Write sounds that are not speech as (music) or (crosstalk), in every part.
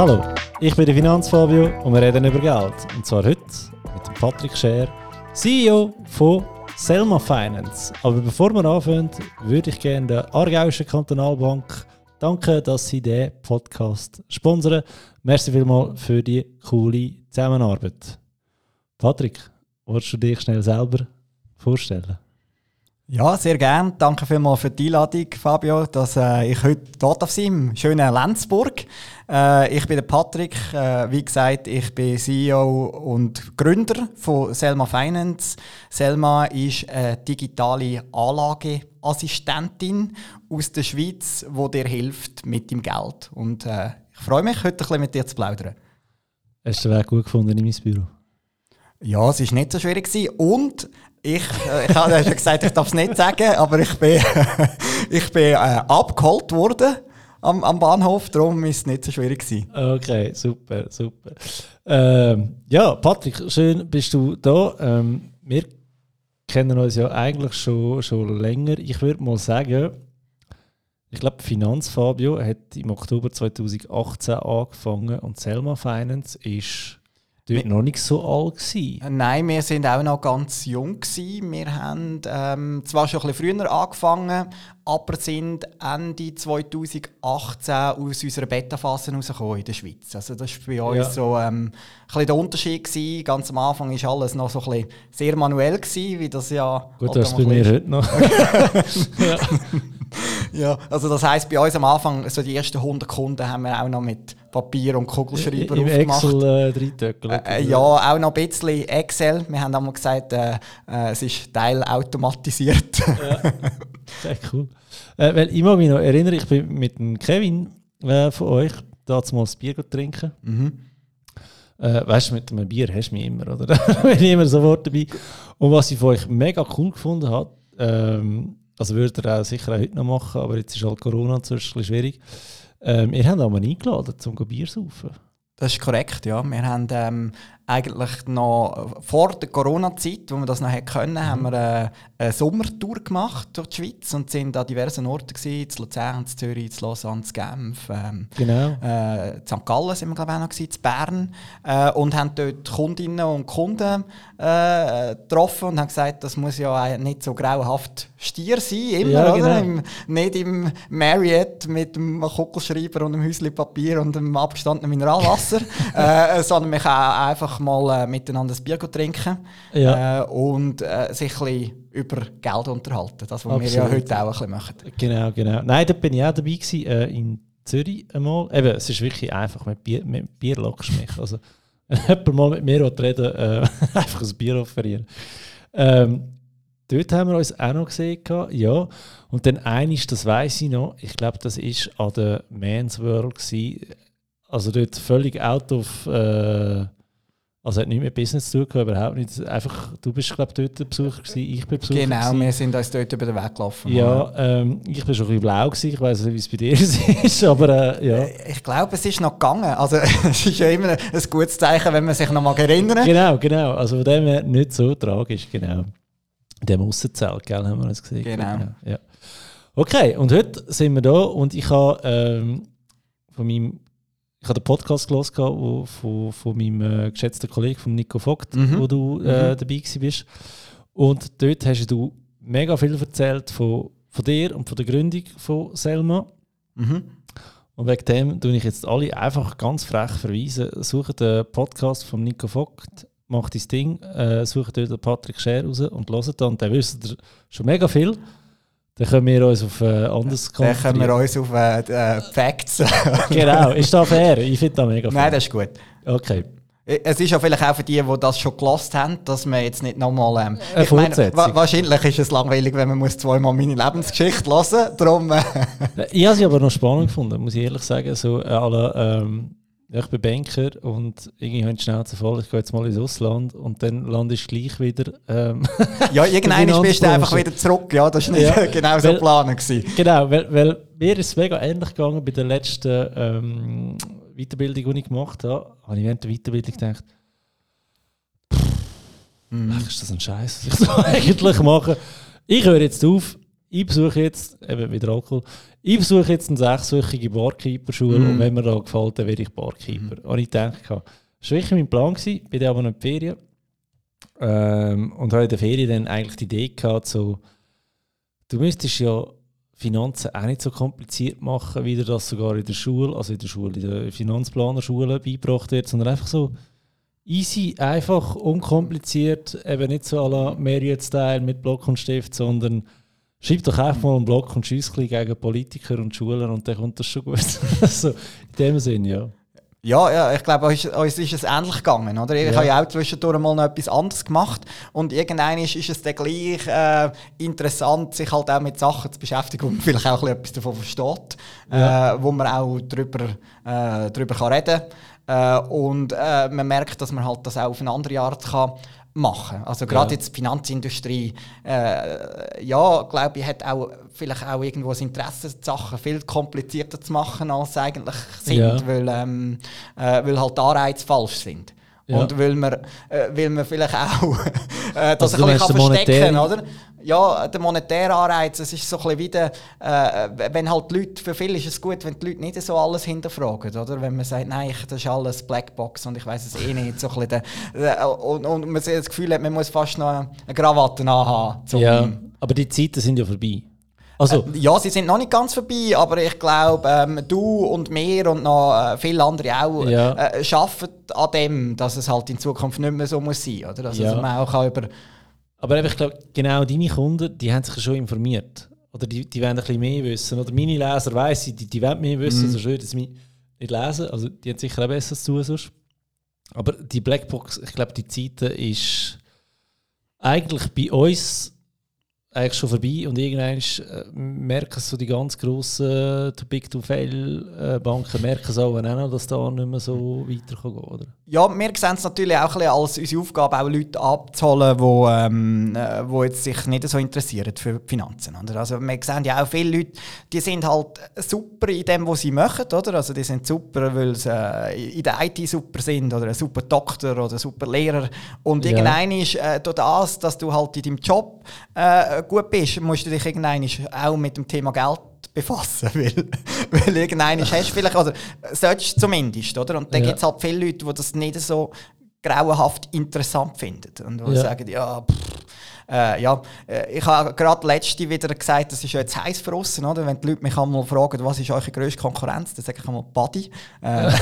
Hallo, ich bin der Finanzfabio und wir reden über Geld. Und zwar heute mit Patrick Scher, CEO von Selma Finance. Aber bevor wir anfangen, würde ich gerne der Aargauischen Kantonalbank danken, dass sie diesen Podcast sponsern. Merci vielmals für die coole Zusammenarbeit. Patrick, willst du dich schnell selber vorstellen? Ja, sehr gern. Danke vielmals für die Einladung, Fabio, dass äh, ich heute dort auf im schönen Lenzburg. Äh, ich bin der Patrick. Äh, wie gesagt, ich bin CEO und Gründer von Selma Finance. Selma ist eine digitale Anlageassistentin aus der Schweiz, die dir hilft mit dem Geld. Und äh, ich freue mich, heute ein bisschen mit dir zu plaudern. Hast du den Weg gut gefunden in mein Büro? Ja, es war nicht so schwierig. Gewesen. Und ich, äh, ich habe schon gesagt, ich darf es nicht sagen, aber ich bin, (laughs) ich bin äh, abgeholt worden am, am Bahnhof, darum war es nicht so schwierig. Gewesen. Okay, super, super. Ähm, ja, Patrick, schön bist du da. Ähm, wir kennen uns ja eigentlich schon, schon länger. Ich würde mal sagen, ich glaube, Finanzfabio hat im Oktober 2018 angefangen und Selma Finance ist dort noch nicht so alt gewesen. Nein, wir sind auch noch ganz jung gewesen. Wir haben ähm, zwar schon ein bisschen früher angefangen, aber sind Ende 2018 aus unserer Beta-Phase rausgekommen in der Schweiz. Also das war bei uns ja. so ähm, ein bisschen der Unterschied gewesen. Ganz am Anfang war alles noch so ein bisschen sehr manuell gewesen, wie das ja... Gut, das bei mir heute noch. (laughs) (laughs) ja. also das heisst, bei uns am Anfang, so die ersten 100 Kunden haben wir auch noch mit Papier und Kugelschreiber Im aufgemacht. Excel äh, äh, Ja, auch noch ein bisschen Excel. Wir haben einmal gesagt, äh, äh, es ist teilautomatisiert. ja, (laughs) sehr cool. Äh, weil ich mich noch erinnern, ich bin mit dem Kevin äh, von euch da mal das Bier trinken. Mhm. Äh, weißt du, mit einem Bier hast du mich immer, oder? (laughs) bin ich immer sofort dabei. Und was ich von euch mega cool gefunden habe, ähm, also würde er auch sicher auch heute noch machen, aber jetzt ist halt Corona ein bisschen schwierig. Ähm, ihr habt aber eingeladen zum Bier saufen. Das ist korrekt, ja. Wir haben ähm, eigentlich noch vor der Corona-Zeit, wo wir das noch können, mhm. haben wir eine, äh, eine Sommertour gemacht durch die Schweiz und sind an diversen Orten gewesen, in Luzern, in Zürich, in Lausanne, in Genf, ähm, genau. äh, in St. Gallen sind wir glaube ich auch noch gewesen, in Bern äh, und haben dort Kundinnen und Kunden äh, getroffen und haben gesagt, das muss ja nicht so grauenhaft Stier sein, immer, ja, genau. oder? Im, nicht im Marriott mit dem Kugelschreiber und dem Häuschen Papier und dem abgestandenen Mineralwasser, (laughs) äh, sondern wir können einfach mal äh, miteinander ein Bier trinken ja. äh, und äh, sich ein bisschen über Geld unterhalten. Das, was Absolut. wir ja heute auch ein bisschen machen. Genau, genau. Nein, da bin ich auch dabei gewesen, äh, in Zürich einmal. Eben, es ist wirklich einfach, mit Bier, mit Bier lockst mich. Also, (laughs) wenn jemand mal mit mir reden äh, (laughs) einfach ein Bier offerieren. Ähm, dort haben wir uns auch noch gesehen, ja. Und dann eines, das weiß ich noch, ich glaube, das war an der Men's World. Gewesen. Also dort völlig out of... Äh, also hat nicht mit Business zu tun, überhaupt nicht. Einfach, du bist, glaube ich, dort Besucher gewesen, ich bin Besucher Genau, gewesen. wir sind uns dort über den Weg gelaufen. Ja, ähm, ich bin schon ein bisschen blau gewesen, ich weiß nicht, wie es bei dir (laughs) ist, aber äh, ja. Ich glaube, es ist noch gegangen. Also (laughs) es ist ja immer ein gutes Zeichen, wenn man sich noch mal erinnert. Genau, genau. Also von dem her nicht so tragisch, genau. In dem Aussenzelt, gell, haben wir uns gesehen. Genau. genau. Ja. Okay, und heute sind wir da und ich habe ähm, von meinem ich habe den Podcast gelesen wo, von, von meinem äh, geschätzten Kollegen, von Nico Vogt, mhm. wo du äh, mhm. dabei bist. Und dort hast du mega viel erzählt von, von dir und von der Gründung von Selma. Mhm. Und wegen dem tue ich jetzt alle einfach ganz frech verweisen. Sucht den Podcast von Nico Vogt, macht dein Ding, äh, sucht dort den Patrick Scher raus und hört dann. Dann wisst ihr schon mega viel. Dann können wir uns auf äh, anderes Dann können wir uns auf äh, Facts. genau, ist das fair? Ich finde das mega fair. Nein, das ist gut. Okay. Es ist ja vielleicht auch für die, die das schon gelost haben, dass man jetzt nicht nochmal. Ähm, ich meine, wa wahrscheinlich ist es langweilig, wenn man muss zweimal meine Lebensgeschichte hören muss. Äh. ich habe sie aber noch spannend gefunden, muss ich ehrlich sagen. So, alle, ähm, ich bin Banker und irgendwie habe ich Schnauze voll, ich gehe jetzt mal ins Ausland und dann lande ich gleich wieder. Ähm, (laughs) ja, irgendwann (laughs) bist du einfach wieder zurück, ja, das war nicht ja, (laughs) genau so geplant. Genau, weil, weil mir ist es mega ähnlich gegangen bei der letzten ähm, Weiterbildung, die ich gemacht habe. Habe ich während der Weiterbildung gedacht, mm. ist das ein Scheiß, was ich so eigentlich mache. Ich höre jetzt auf, ich besuche jetzt, eben wieder Alkohol, ich besuche jetzt eine sechswöchige Barkeeper-Schule mm. und wenn mir da gefällt, dann werde ich Barkeeper. Mm. Und ich gedacht, das war wirklich mein Plan, gewesen, bin dann aber noch in die Ferien. Ähm, und habe in der Ferien dann eigentlich die Idee gehabt, so, du müsstest ja Finanzen auch nicht so kompliziert machen, wie das sogar in der Schule, also in der Schule, in der Finanzplanerschule beigebracht wird, sondern einfach so easy, einfach, unkompliziert, eben nicht so à la Marriott-Style mit Block und Stift, sondern schreib doch einfach mal einen Block und Schüssel gegen Politiker und Schulen und dann kommt das schon gut. (laughs) also, in dem Sinn, ja. Ja, ja, ich glaube, uns, uns ist es ähnlich gegangen. Oder? Ich ja. habe ja auch zwischendurch mal noch etwas anderes gemacht. Und irgendwann ist, ist es dann gleich äh, interessant, sich halt auch mit Sachen zu beschäftigen, wo man vielleicht auch etwas davon versteht, ja. äh, wo man auch darüber, äh, darüber kann reden kann. Äh, und äh, man merkt, dass man halt das auch auf eine andere Art kann machen. Also gerade ja. jetzt die Finanzindustrie, äh, ja, glaube ich, hat auch vielleicht auch irgendwo das Interesse, die Sachen viel komplizierter zu machen, als sie eigentlich sind, ja. weil, ähm, äh, weil halt Anreize falsch sind. Ja. Und weil man, äh, weil man vielleicht auch (laughs) äh, das also ein bisschen verstecken kann, oder? Ja, der monetäre Anreiz, es ist so ein bisschen wieder, äh, wenn halt die Leute, für viele ist es gut, wenn die Leute nicht so alles hinterfragen, oder? Wenn man sagt, nein, das ist alles Blackbox und ich weiß es eh nicht, so ein bisschen der, und, und man das Gefühl hat, man muss fast noch eine Krawatte anhaben. Ja, aber die Zeiten sind ja vorbei. Also, äh, ja, sie sind noch nicht ganz vorbei, aber ich glaube, ähm, du und mir und noch äh, viele andere auch ja. äh, arbeiten an dem, dass es halt in Zukunft nicht mehr so muss sein, oder? Also, ja. man auch über aber ich glaube, genau deine Kunden, die haben sich schon informiert. Oder die, die wollen ein bisschen mehr wissen. Oder meine Leser weiss die, die wollen mehr wissen, mm. also schön, dass sie nicht lesen. Also die haben sicher auch besser zu sonst. Aber die Blackbox, ich glaube, die Zeit ist eigentlich bei uns eigentlich schon vorbei und irgendwann äh, merken so die ganz grossen äh, Too Big to Fail äh, Banken merken so auch noch, dass da nicht mehr so weiter kann oder? Ja, wir sehen es natürlich auch ein als unsere Aufgabe, auch Leute abzuholen, die wo, ähm, äh, wo jetzt sich nicht so interessieren für Finanzen. Oder? Also wir sehen ja auch viele Leute, die sind halt super in dem, was sie machen, oder? Also die sind super, weil sie äh, in der IT super sind oder ein super Doktor oder ein super Lehrer und ja. irgendwann ist äh, durch das, dass du halt in deinem Job äh, gut bist, musst du dich irgendwann auch mit dem Thema Geld befassen, (laughs) weil, weil irgendwann hast du vielleicht, oder solltest du zumindest, oder? Und dann ja. gibt es halt viele Leute, die das nicht so grauenhaft interessant finden und die ja. sagen, ja, pff, äh, ja, äh, ich habe gerade letzte wieder gesagt, das ist ja jetzt heiß für uns, oder? Wenn die Leute mich einmal fragen, was ist eure grösste Konkurrenz, dann sage ich einmal Buddy. Äh, (laughs)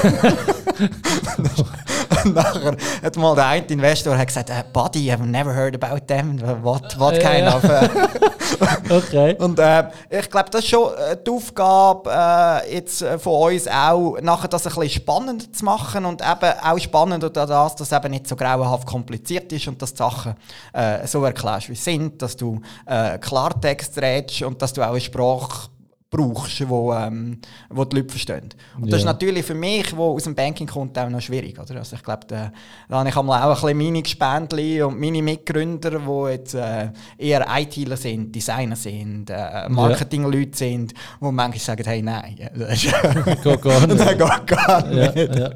(laughs) und (laughs) nachher hat mal der eine Investor hat gesagt, uh, Buddy, I've never heard about them. What, what kind of... (laughs) okay. Und äh, ich glaube, das ist schon die Aufgabe äh, jetzt von uns auch, nachher das ein bisschen spannender zu machen und eben auch spannend und das, dass es eben nicht so grauenhaft kompliziert ist und dass die Sachen äh, so erklärst, wie sie sind, dass du äh, Klartext redest und dass du auch eine Sprache brauchst, wo, ähm, wo die Leute verstehen. Und ja. das ist natürlich für mich, wo aus dem Banking kommt, auch noch schwierig. Oder? Also ich glaube, da, da habe ich auch ein bisschen meine Gespendli und meine Mitgründer, die jetzt äh, eher ITler sind, Designer sind, äh, Marketingleute sind, die manchmal sagen, hey, nein, das (laughs) geht gar (laughs) nicht. das geht gar nicht. Ja, ja.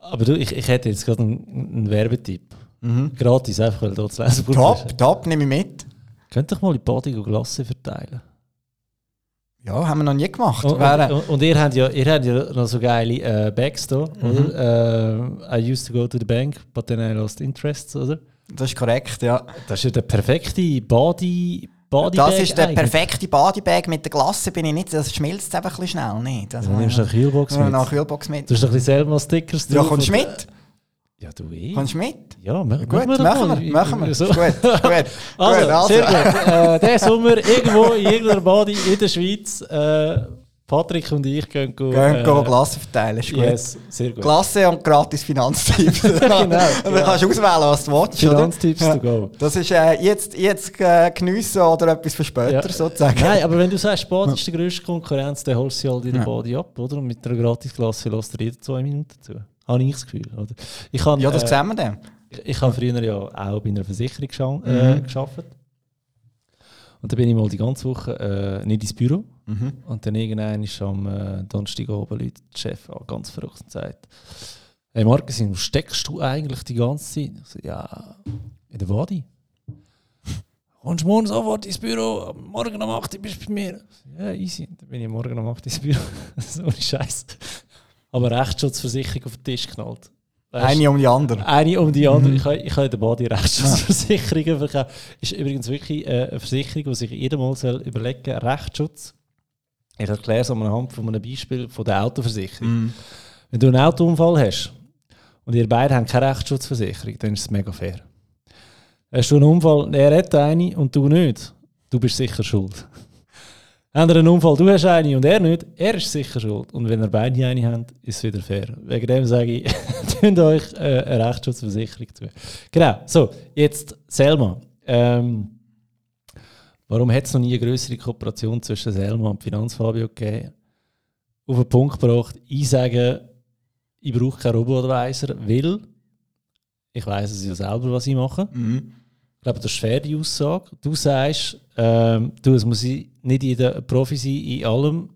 Aber du, ich, ich hätte jetzt gerade einen, einen Werbetipp. Mhm. Gratis, einfach weil du zu lesen Top, top, nehme ich mit. Könnt ihr mal die Body Glasse verteilen? Ja, haben wir noch nie gemacht. Und, und, und, ihr, habt ja, ihr habt ja noch so geile äh, Bags da, mhm. oder? Uh, I used to go to the bank, but then I lost interest, oder? Das ist korrekt, ja. Das ist ja der perfekte Body... Body das ist der eigentlich. perfekte Bodybag mit der Glasse bin ich nicht, das schmilzt einfach ein bisschen schnell. Nee, das ja, du nimmst eine Kühlbox mit. Eine Kühlbox mit. Du hast ein bisschen Selma-Stickers drauf. Ja, kommst du mit? Ja, du eh. Kommst du mit? Ja, ja, gut, machen wir. Machen wir, machen wir. So. Gut, gut. (laughs) also, gut, also. Sehr gut. Äh, diesen Sommer irgendwo in irgendeiner Body in der Schweiz. Äh, Patrick und ich gehen, gehen äh, Klasse verteilen. Ist yes, sehr gut. Klasse und gratis Finanztipps. (laughs) genau. (laughs) Und dann ja. kannst du auswählen, was du willst. Finanztipps to go. Das ist äh, jetzt, jetzt äh, geniessen oder etwas für später ja. sozusagen. Nein, aber wenn du sagst, Bad ist die grösste Konkurrenz, dann holst du halt in der ja. Body ab, oder? Und mit einer Gratis-Klasse lässt du jeder zwei Minuten zu. Habe ich das Gefühl. Oder? Ich kann, ja, das äh, sehen wir dann. Ich, ich habe früher ja auch bei einer Versicherung äh, mhm. gearbeitet. Und dann bin ich mal die ganze Woche äh, nicht ins Büro. Mhm. Und dann irgendwann ist am äh, Donnerstag oben Leute, der Chef an, ganz verrückt und sagt, hey Markus, wo steckst du eigentlich die ganze Zeit? Ich so, ja, In der Wadi. (laughs) Kommst morgen sofort ins Büro, morgen um 8 Uhr bist du bei mir. Ja, easy. Dann bin ich morgen um 8 Uhr ins Büro. (laughs) so ein Scheiß. Aber Rechtsschutzversicherung auf den Tisch geknallt. Eine um die andere. Eine um die andere. Mhm. Ich, ich habe der Body Rechtsschutzversicherung (laughs) verkauft. Ist übrigens wirklich äh, eine Versicherung, die sich jeder mal soll überlegen soll. Rechtsschutz. Ich erkläre es anhand von einem Beispiel von der Autoversicherung. Mm. Wenn du einen Autounfall hast und ihr beide haben keine Rechtsschutzversicherung, dann ist es mega fair. Hast du einen Unfall, er hat eine und du nicht, du bist sicher schuld. Habt ihr einen Unfall, du hast eine und er nicht, er ist sicher schuld. Und wenn ihr beide eine habt, ist es wieder fair. Wegen dem sage ich, (laughs) tut euch äh, eine Rechtsschutzversicherung zu. Genau, so, jetzt Selma. Ähm, warum hat es noch nie eine größere Kooperation zwischen Selma und Finanzfabio gegeben? Auf den Punkt gebracht, ich sage, ich brauche keinen Robo-Advisor, weil ich weiß es ja selber, was ich mache. Mhm. Ich glaube, das ist fair, die Aussage. Du sagst, ähm, du, es muss nicht jeder Profi sein in allem.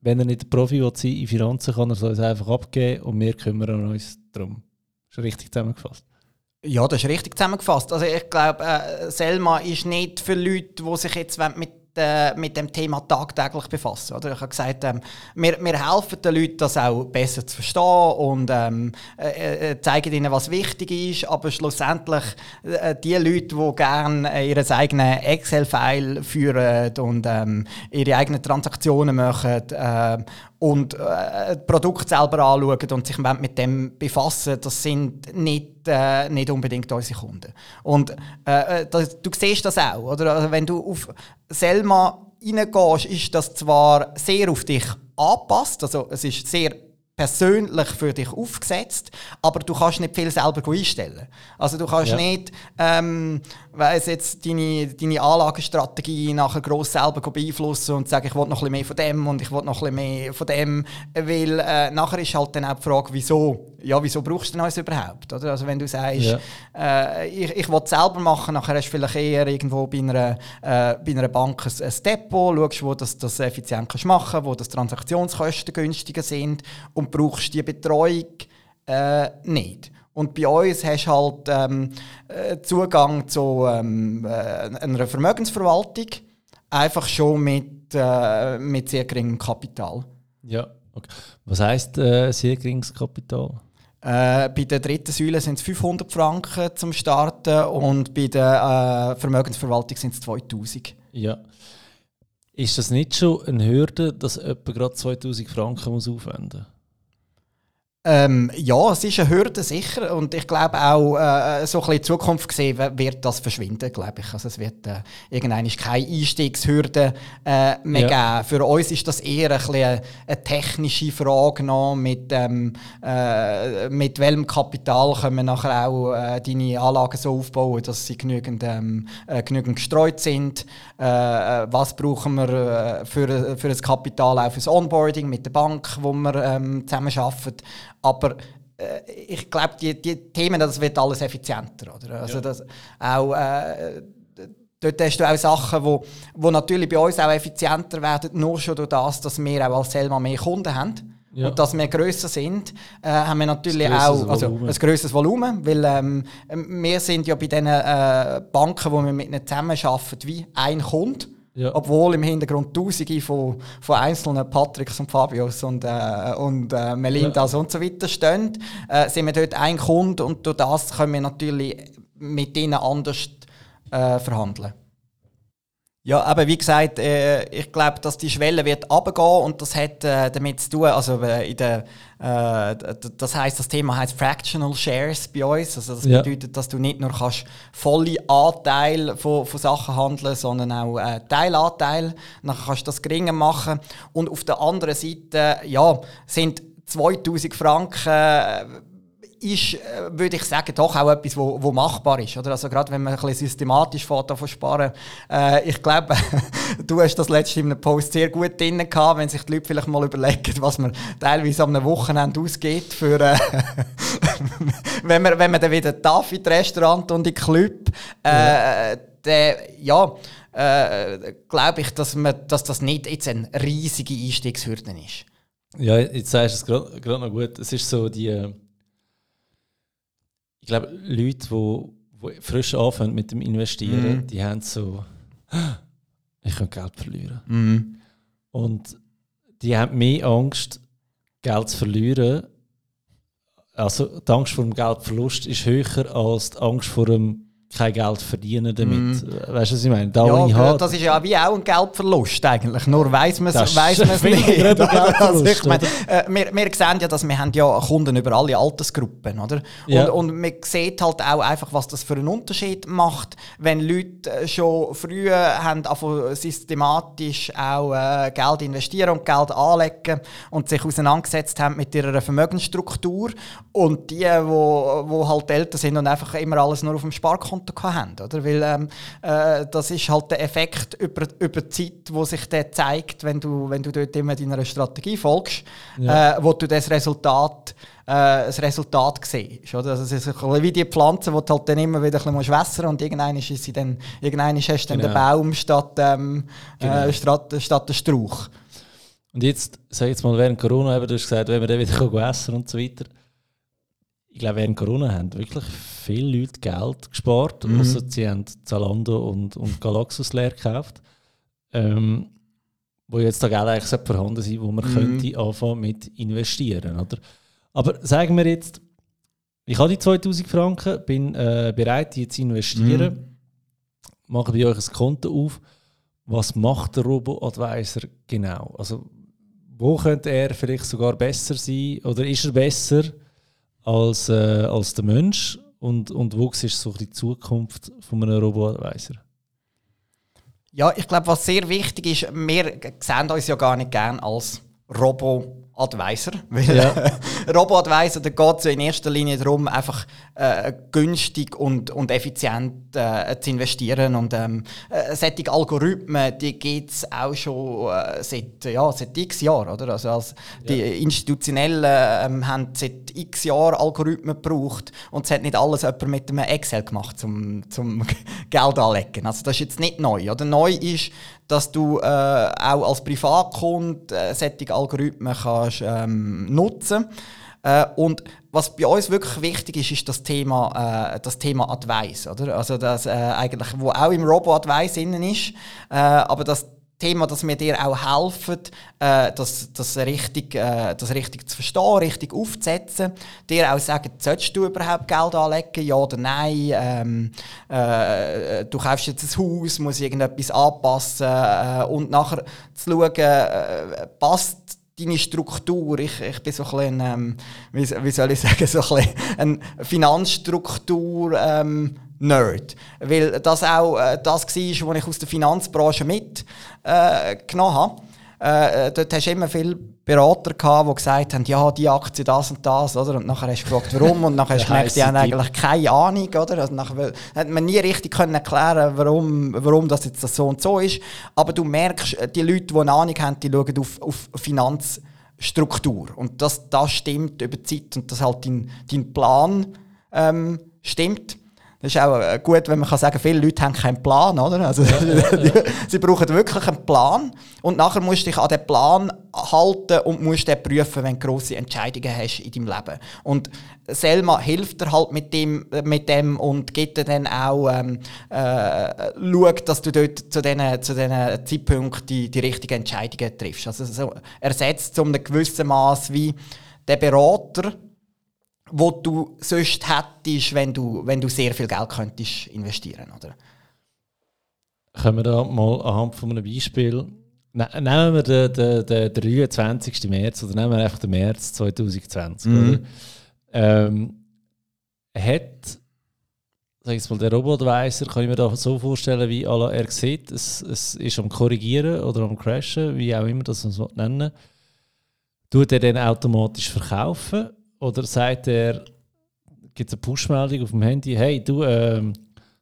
Wenn er nicht Profi will sein in Finanzen, kann er es einfach abgeben und wir kümmern uns darum. Ist richtig zusammengefasst. Ja, das ist richtig zusammengefasst. Also ich glaube, äh, Selma ist nicht für Leute, die sich jetzt mit äh, mit dem Thema tagtäglich befassen. Oder? Ich habe gesagt, ähm, wir, wir helfen den Leuten, das auch besser zu verstehen und ähm, äh, äh zeigen ihnen, was wichtig ist, aber schlussendlich äh, die Leute, die gerne ihr eigenes Excel-File führen und ähm, ihre eigenen Transaktionen machen äh, und äh, das Produkt selber anschauen und sich mit dem befassen, das sind nicht, äh, nicht unbedingt unsere Kunden. Und äh, das, du siehst das auch, oder? Also wenn du auf Selma reingehst, ist das zwar sehr auf dich angepasst, also es ist sehr persönlich für dich aufgesetzt, aber du kannst nicht viel selber einstellen. Also du kannst ja. nicht, ähm, weiss jetzt deine, deine Anlagestrategie nachher gross selber beeinflussen und sagen, ich will noch ein bisschen mehr von dem und ich will noch ein bisschen mehr von dem, weil äh, nachher ist halt dann auch die Frage, wieso? Ja, wieso brauchst du denn uns überhaupt? Oder? Also wenn du sagst, ja. äh, ich, ich will es selber machen, nachher hast du vielleicht eher irgendwo bei einer, äh, bei einer Bank ein, ein Depot, schaust, wo du das, das effizient kannst machen wo das Transaktionskosten günstiger sind und brauchst die Betreuung äh, nicht. Und bei uns hast du halt ähm, äh, Zugang zu ähm, äh, einer Vermögensverwaltung, einfach schon mit, äh, mit sehr geringem Kapital. Ja, okay. Was heisst äh, sehr geringes Kapital? Äh, bei der dritten Säule sind es 500 Franken zum Starten und bei der äh, Vermögensverwaltung sind es 2000. Ja. Ist das nicht schon eine Hürde, dass jemand gerade 2000 Franken muss aufwenden muss? Ähm, ja, es ist eine Hürde sicher und ich glaube auch äh, so ein bisschen in Zukunft gesehen wird das verschwinden, glaube ich. Also es wird äh, irgendwann keine Einstiegshürde äh, mehr ja. geben. Für uns ist das eher ein bisschen eine, eine technische Frage noch mit, ähm, äh, mit welchem Kapital können wir nachher auch äh, deine Anlagen so aufbauen, dass sie genügend, ähm, äh, genügend gestreut sind. Äh, was brauchen wir für, für das Kapital auch fürs Onboarding mit der Bank, wo wir ähm, zusammen arbeiten aber äh, ich glaube, die, die Themen, das wird alles effizienter. Oder? Also ja. das, auch, äh, dort hast du auch Sachen, wo, wo natürlich bei uns auch effizienter werden, nur schon durch das, dass wir auch als Selma mehr Kunden haben. Ja. Und dass wir grösser sind, äh, haben wir natürlich auch also, ein grösseres Volumen, weil ähm, wir sind ja bei den äh, Banken, wo wir mit ihnen zusammenarbeiten, wie ein Kunde. Ja. Obwohl im Hintergrund Tausende von, von einzelnen Patricks und Fabios und, äh, und äh, Melindas ja. und so weiter stehen, äh, sind wir dort ein Kunde und durch das können wir natürlich mit ihnen anders äh, verhandeln. Ja, aber wie gesagt, äh, ich glaube, dass die Schwelle wird runtergehen und das hat äh, damit zu tun, also äh, in der, äh, das heißt, das Thema heißt Fractional Shares bei uns. Also das ja. bedeutet, dass du nicht nur kannst volle Anteil von, von Sachen handeln, sondern auch äh, Teilanteil. Dann kannst du das geringer machen und auf der anderen Seite, ja, sind 2000 Franken ist, äh, würde ich sagen, doch auch etwas, wo, wo machbar ist. Oder? Also gerade wenn man ein bisschen systematisch fährt, davon sparen. Äh, ich glaube, (laughs) du hast das letzte in einem Post sehr gut drin gehabt, wenn sich die Leute vielleicht mal überlegen, was man teilweise am Wochenende ausgeht für, äh, (laughs) wenn, man, wenn man dann wieder darf in das Restaurant und in den Club. Äh, ja. Der, ja, äh, glaube ich, dass, man, dass das nicht jetzt eine riesige Einstiegshürde ist. Ja, jetzt sagst du es gerade noch gut. Es ist so die ich glaube, Leute, die, die frisch anfangen mit dem Investieren, mm. die haben so, (gasps) ich kann Geld verlieren. Mm. Und die haben mehr Angst, Geld zu verlieren. Also die Angst vor dem Geldverlust ist höher als die Angst vor dem kein Geld verdienen damit. Mm. Weißt du, was ich meine? Da, ja, ich halt das ist ja wie auch ein Geldverlust eigentlich. Nur weiß man es nicht. also ich meine, äh, wir, wir sehen ja, dass wir haben ja Kunden über alle Altersgruppen, oder? Ja. Und, und man sieht halt auch einfach, was das für einen Unterschied macht, wenn Leute äh, schon früher haben systematisch auch äh, Geld investieren und Geld anlegen und sich auseinandergesetzt haben mit ihrer Vermögensstruktur und die, wo, wo halt älter sind und einfach immer alles nur auf dem Sparkonto Bankkonto haben. Oder? Weil, ähm, äh, das ist halt der Effekt über, über die Zeit, wo sich der zeigt, wenn du, wenn du dort immer deiner Strategie folgst, ja. äh, wo du das Resultat äh, das Resultat siehst. Oder? Also es ist wie die Pflanze, die du halt dann immer wieder ein bisschen wässern und irgendwann ist sie dann, irgendwann hast du dann genau. den Baum statt, ähm, äh, genau. äh, statt, statt den Strauch. Und jetzt, sag jetzt mal, während Corona, du hast gesagt, wenn wir dann wieder (laughs) essen und so weiter, ich glaube, während Corona haben wirklich viele Leute Geld gespart. Mhm. Also sie haben Zalando und, und Galaxus leer gekauft. Ähm, wo jetzt da Geld eigentlich vorhanden sein wo man mhm. könnte anfangen mit investieren. Oder? Aber sagen wir jetzt, ich habe die 2000 Franken, bin äh, bereit, die zu investieren, mhm. mache bei euch ein Konto auf. Was macht der Robo-Advisor genau? Also, wo könnte er vielleicht sogar besser sein oder ist er besser? Als, äh, als der Mensch und, und wo ist so die Zukunft von einem Robo-Advisor? Ja, ich glaube, was sehr wichtig ist, wir sehen uns ja gar nicht gern als Robo Advisor. Weil ja. (laughs) Robo-Advisor, da geht es ja in erster Linie darum, einfach äh, günstig und, und effizient äh, zu investieren. Und ähm, äh, solche Algorithmen, die gibt es auch schon äh, seit, ja, seit x Jahren. Oder? Also als die ja. Institutionellen ähm, haben seit x Jahren Algorithmen gebraucht und es hat nicht alles jemand mit einem Excel gemacht, um zum (laughs) Geld anlegen. Also das ist jetzt nicht neu. Oder? Neu ist, dass du äh, auch als Privatkunde äh, solche Algorithmen kannst, ähm, nutzen äh, und was bei uns wirklich wichtig ist, ist das Thema, äh, das Thema Advice. Oder? Also das, äh, eigentlich, wo auch im Robo-Advice innen ist, äh, aber das Thema, dass wir dir auch helfen, äh, das, das, richtig, äh, das richtig zu verstehen, richtig aufzusetzen. Dir auch sagen, sollst du überhaupt Geld anlegen, ja oder nein? Ähm, äh, du kaufst jetzt ein Haus, muss irgendetwas anpassen äh, und nachher zu schauen, äh, passt deine Struktur. Ich, ich bin so ein bisschen, ähm, wie, wie, soll ich sagen, so ein, ein Finanzstruktur. Ähm, Nerd. Weil das auch äh, das war, was ich aus der Finanzbranche mitgenommen äh, habe. Äh, dort hast du immer viele Berater gehabt, die gesagt haben, ja, die Aktie, das und das, oder? Und nachher hast du gefragt, warum, und nachher (laughs) hast du gemerkt, die haben eigentlich keine Ahnung, oder? Also nachher hat man nie richtig können erklären, warum, warum das jetzt so und so ist. Aber du merkst, die Leute, die eine Ahnung haben, die schauen auf, auf Finanzstruktur. Und das, das stimmt über die Zeit und das halt dein, dein Plan ähm, stimmt. Das ist auch äh, gut, wenn man kann sagen viele Leute haben keinen Plan, oder? Also, ja, (laughs) ja, ja. sie brauchen wirklich einen Plan und nachher musst du dich an den Plan halten und musst den prüfen, wenn du grosse Entscheidungen hast in deinem Leben. Und Selma hilft dir halt mit dem, mit dem und gibt dir dann auch, ähm, äh, schaut, dass du dort zu diesen zu Zeitpunkten die, die richtigen Entscheidungen triffst. Also so ersetzt zu einem gewissen Maß wie der Berater, wo du sonst hättest, wenn du, wenn du sehr viel Geld könntest investieren, oder? Können wir da mal anhand von einem Beispiel ne, Nehmen wir den, den, den 23. März oder nehmen wir einfach den März 2020. Mhm. Ähm, hat sag ich mal, der Robotweiser, kann ich mir da so vorstellen, wie alle er sieht, es, es ist am Korrigieren oder am Crashen, wie auch immer das man so nennen. Tut er dann automatisch verkaufen oder sagt er, gibt es eine Push-Meldung auf dem Handy, hey, du, ähm,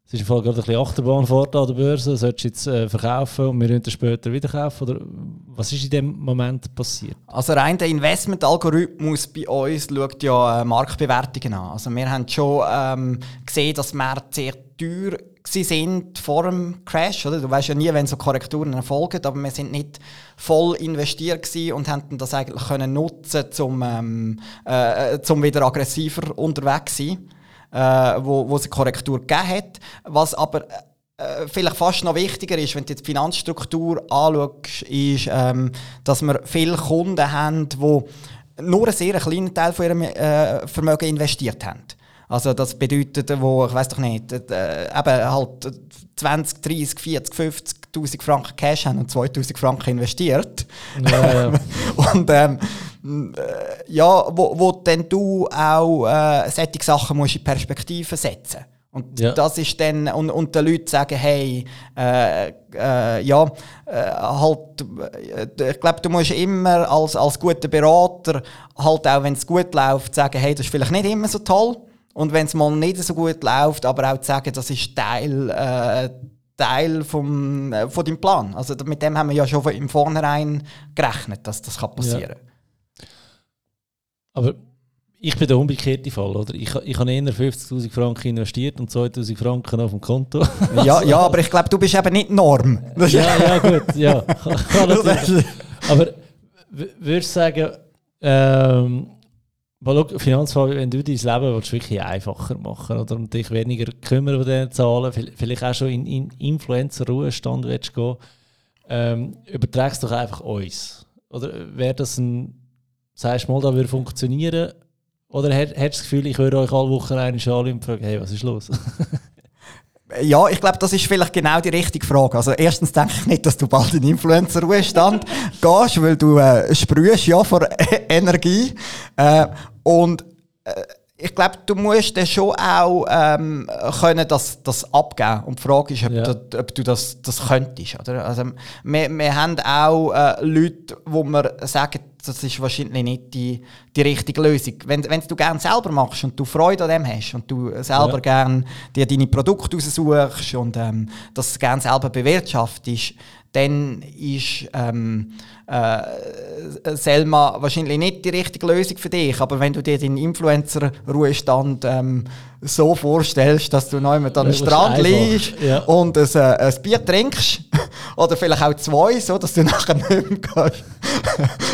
es ist im Fall gerade ein bisschen Achterbahnfahrt an der Börse, solltest du jetzt äh, verkaufen und wir können später wieder kaufen? Oder was ist in dem Moment passiert? Also rein der Investment-Algorithmus bei uns schaut ja äh, Marktbewertungen an. Also wir haben schon ähm, gesehen, dass Märkte sehr teuer sind vor dem Crash. Oder? Du weißt ja nie, wenn so Korrekturen erfolgen, aber wir sind nicht voll investiert und hätten das eigentlich können nutzen, um ähm, äh, zum wieder aggressiver unterwegs zu sein. äh, wo, wo es eine Korrektur gegeben hat. Was aber äh, vielleicht fast noch wichtiger ist, wenn du jetzt die Finanzstruktur anschaust, ist, ähm, dass wir viele Kunden haben, die nur einen sehr kleinen Teil von ihrem äh, Vermögen investiert haben. Also das bedeutet, wo, ich weiß doch nicht, äh, eben halt 20, 30, 40, 50'000 Franken Cash haben und 2'000 Franken investiert. Ja, ja. (laughs) und ähm, äh, ja, wo, wo dann du auch äh, solche Sachen musst in Perspektive setzen und ja. das ist dann, und, und den Leuten sagen, hey, äh, äh, ja, äh, halt, äh, ich glaube, du musst immer als, als guter Berater, halt auch wenn es gut läuft, sagen, hey, das ist vielleicht nicht immer so toll. Und wenn es mal nicht so gut läuft, aber auch zu sagen, das ist Teil, äh, Teil vom, äh, von deinem Plan. Also mit dem haben wir ja schon im Vornherein gerechnet, dass das passieren kann. Ja. Aber ich bin der umgekehrte Fall, oder? Ich, ich habe eher 50'000 Franken investiert und 2'000 Franken auf dem Konto. (laughs) ja, ja, aber ich glaube, du bist eben nicht Norm. ja, ja, gut, ja. (laughs) aber würdest du sagen, ähm, weil Finanzfall, wenn du dein Leben willst, wirklich einfacher machen oder und dich weniger kümmern um diese Zahlen, vielleicht auch schon in, in Influencer-Ruhestand willst gehen, ähm, überträgst doch einfach uns. Oder wäre das ein, sagst du mal, da würde funktionieren, oder hättest du das Gefühl, ich höre euch alle Wochen eine Schale und frage, hey, was ist los? (laughs) Ja, ich glaube, das ist vielleicht genau die richtige Frage. Also erstens denke ich nicht, dass du bald in Influencer-Ruhestand (laughs) gehst, weil du äh, sprühst ja vor (laughs) Energie. Äh, und äh, ich glaube, du musst dann schon auch ähm, können das, das abgeben. Und die Frage ist, ob, ja. du, ob du das, das könntest. Oder? Also, wir, wir haben auch äh, Leute, wo wir sagen, das ist wahrscheinlich nicht die, die richtige Lösung. Wenn, wenn du gerne selber machst und du Freude an dem hast und du selber ja. gerne dir deine Produkte aussuchst und ähm, das gerne selber bewirtschaftest, dann ist ähm, äh, Selma wahrscheinlich nicht die richtige Lösung für dich. Aber wenn du dir den Influencer-Ruhestand ähm, so vorstellst, dass du neu mit am Strand liegst ja. und ein, äh, ein Bier trinkst, (laughs) oder vielleicht auch zwei, so dass du (laughs) nachher nicht mehr gehst,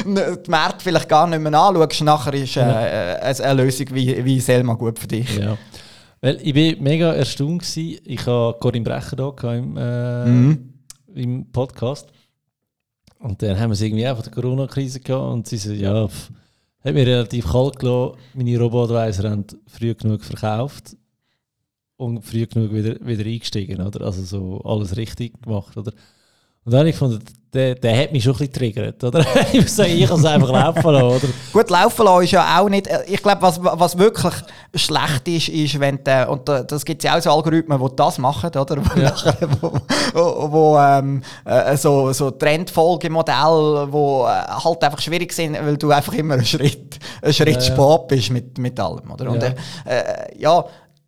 (laughs) die Märkte vielleicht gar nicht mehr anschaust, nachher ist äh, ja. eine Lösung wie, wie Selma gut für dich. Ja. Weil ich war mega erstaunt. Gewesen. Ich hatte Corinne Brecher da im, äh, mhm. Im Podcast. Und dann haben wir es irgendwie einfach der Corona-Krise gehabt und sie so, ja, pff, hat mir relativ kalt gelassen. Meine Robo-Advisor haben früh genug verkauft und früh genug wieder, wieder eingestiegen, oder? Also so alles richtig gemacht, oder? Und dann habe ich gefunden, der, der hat mich schon ein bisschen triggert, oder? (laughs) ich muss sagen, ich kann es einfach laufen lassen, oder? Gut, laufen lassen ist ja auch nicht... Äh, ich glaube, was, was wirklich schlecht ist, ist, wenn der, und das gibt es ja auch so Algorithmen, die das machen, oder? (laughs) Ja. wo, wo, wo ähm, äh, so, so Trendfolgemodelle, die äh, halt einfach schwierig sind, weil du einfach immer einen Schritt, einen Schritt ja, spät bist mit, mit allem, oder? Und, äh, äh, ja,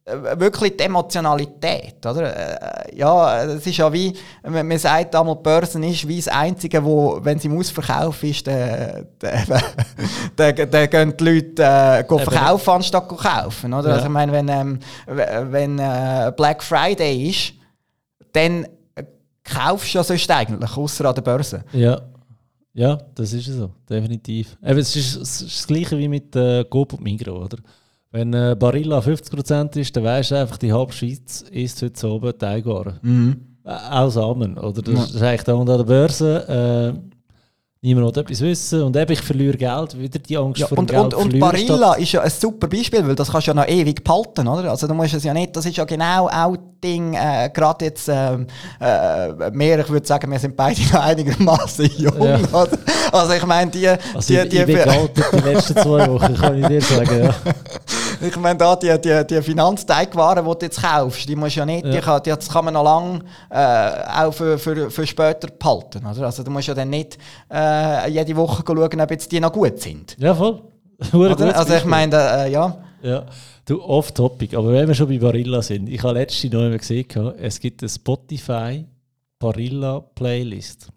wirklich die Emotionalität, oder? Äh, ja, es ist ja wie, man, man sagt einmal, die Börse ist wie das Einzige, wo, wenn sie im Ausverkauf ist, dann, dann, dann, gehen die Leute äh, verkaufen, anstatt kaufen, oder? Ja. Also ich meine, wenn, ähm, wenn äh, Black Friday ist, dann kaufst du ja sonst eigentlich, außer an der Börse. Ja. Ja, das ist so, definitiv. Eben, es, ist, es ist das Gleiche wie mit äh, Coop und Migros, oder? Wenn äh, Barilla 50% ist, dann weißt du einfach, die halbe Schweiz isst heute oben Teigwaren. Mhm. Äh, auch Samen. Oder? Das ja. ist eigentlich da und an der Börse. Äh, Niemand will etwas wissen und eben, ich verliere Geld, wieder die Angst ja, vor und, Geld Und, und Barilla ist ja ein super Beispiel, weil das kannst du ja noch ewig behalten, oder? Also du musst es ja nicht, das ist ja genau auch Ding, äh, gerade jetzt, ähm, äh, mehr, ich würde sagen, wir sind beide noch (laughs) einigermaßen jung, ja. oder? Also ich meine, die... Also die, die, ich, ich die letzten zwei Wochen, kann ich dir sagen, ja. (laughs) ich meine, da die, die, die Finanzteigwaren, die du jetzt kaufst, die musst ja nicht, ja. Die, kann, die, kann man noch lange äh, auch für, für, für später behalten. Oder? Also du musst ja dann nicht äh, jede Woche schauen, ob jetzt die noch gut sind. Ja, voll. (laughs) also ich meine, äh, ja. Ja, du, off-topic, aber wenn wir schon bei Barilla sind, ich habe letztens noch einmal gesehen, es gibt eine Spotify Barilla Playlist.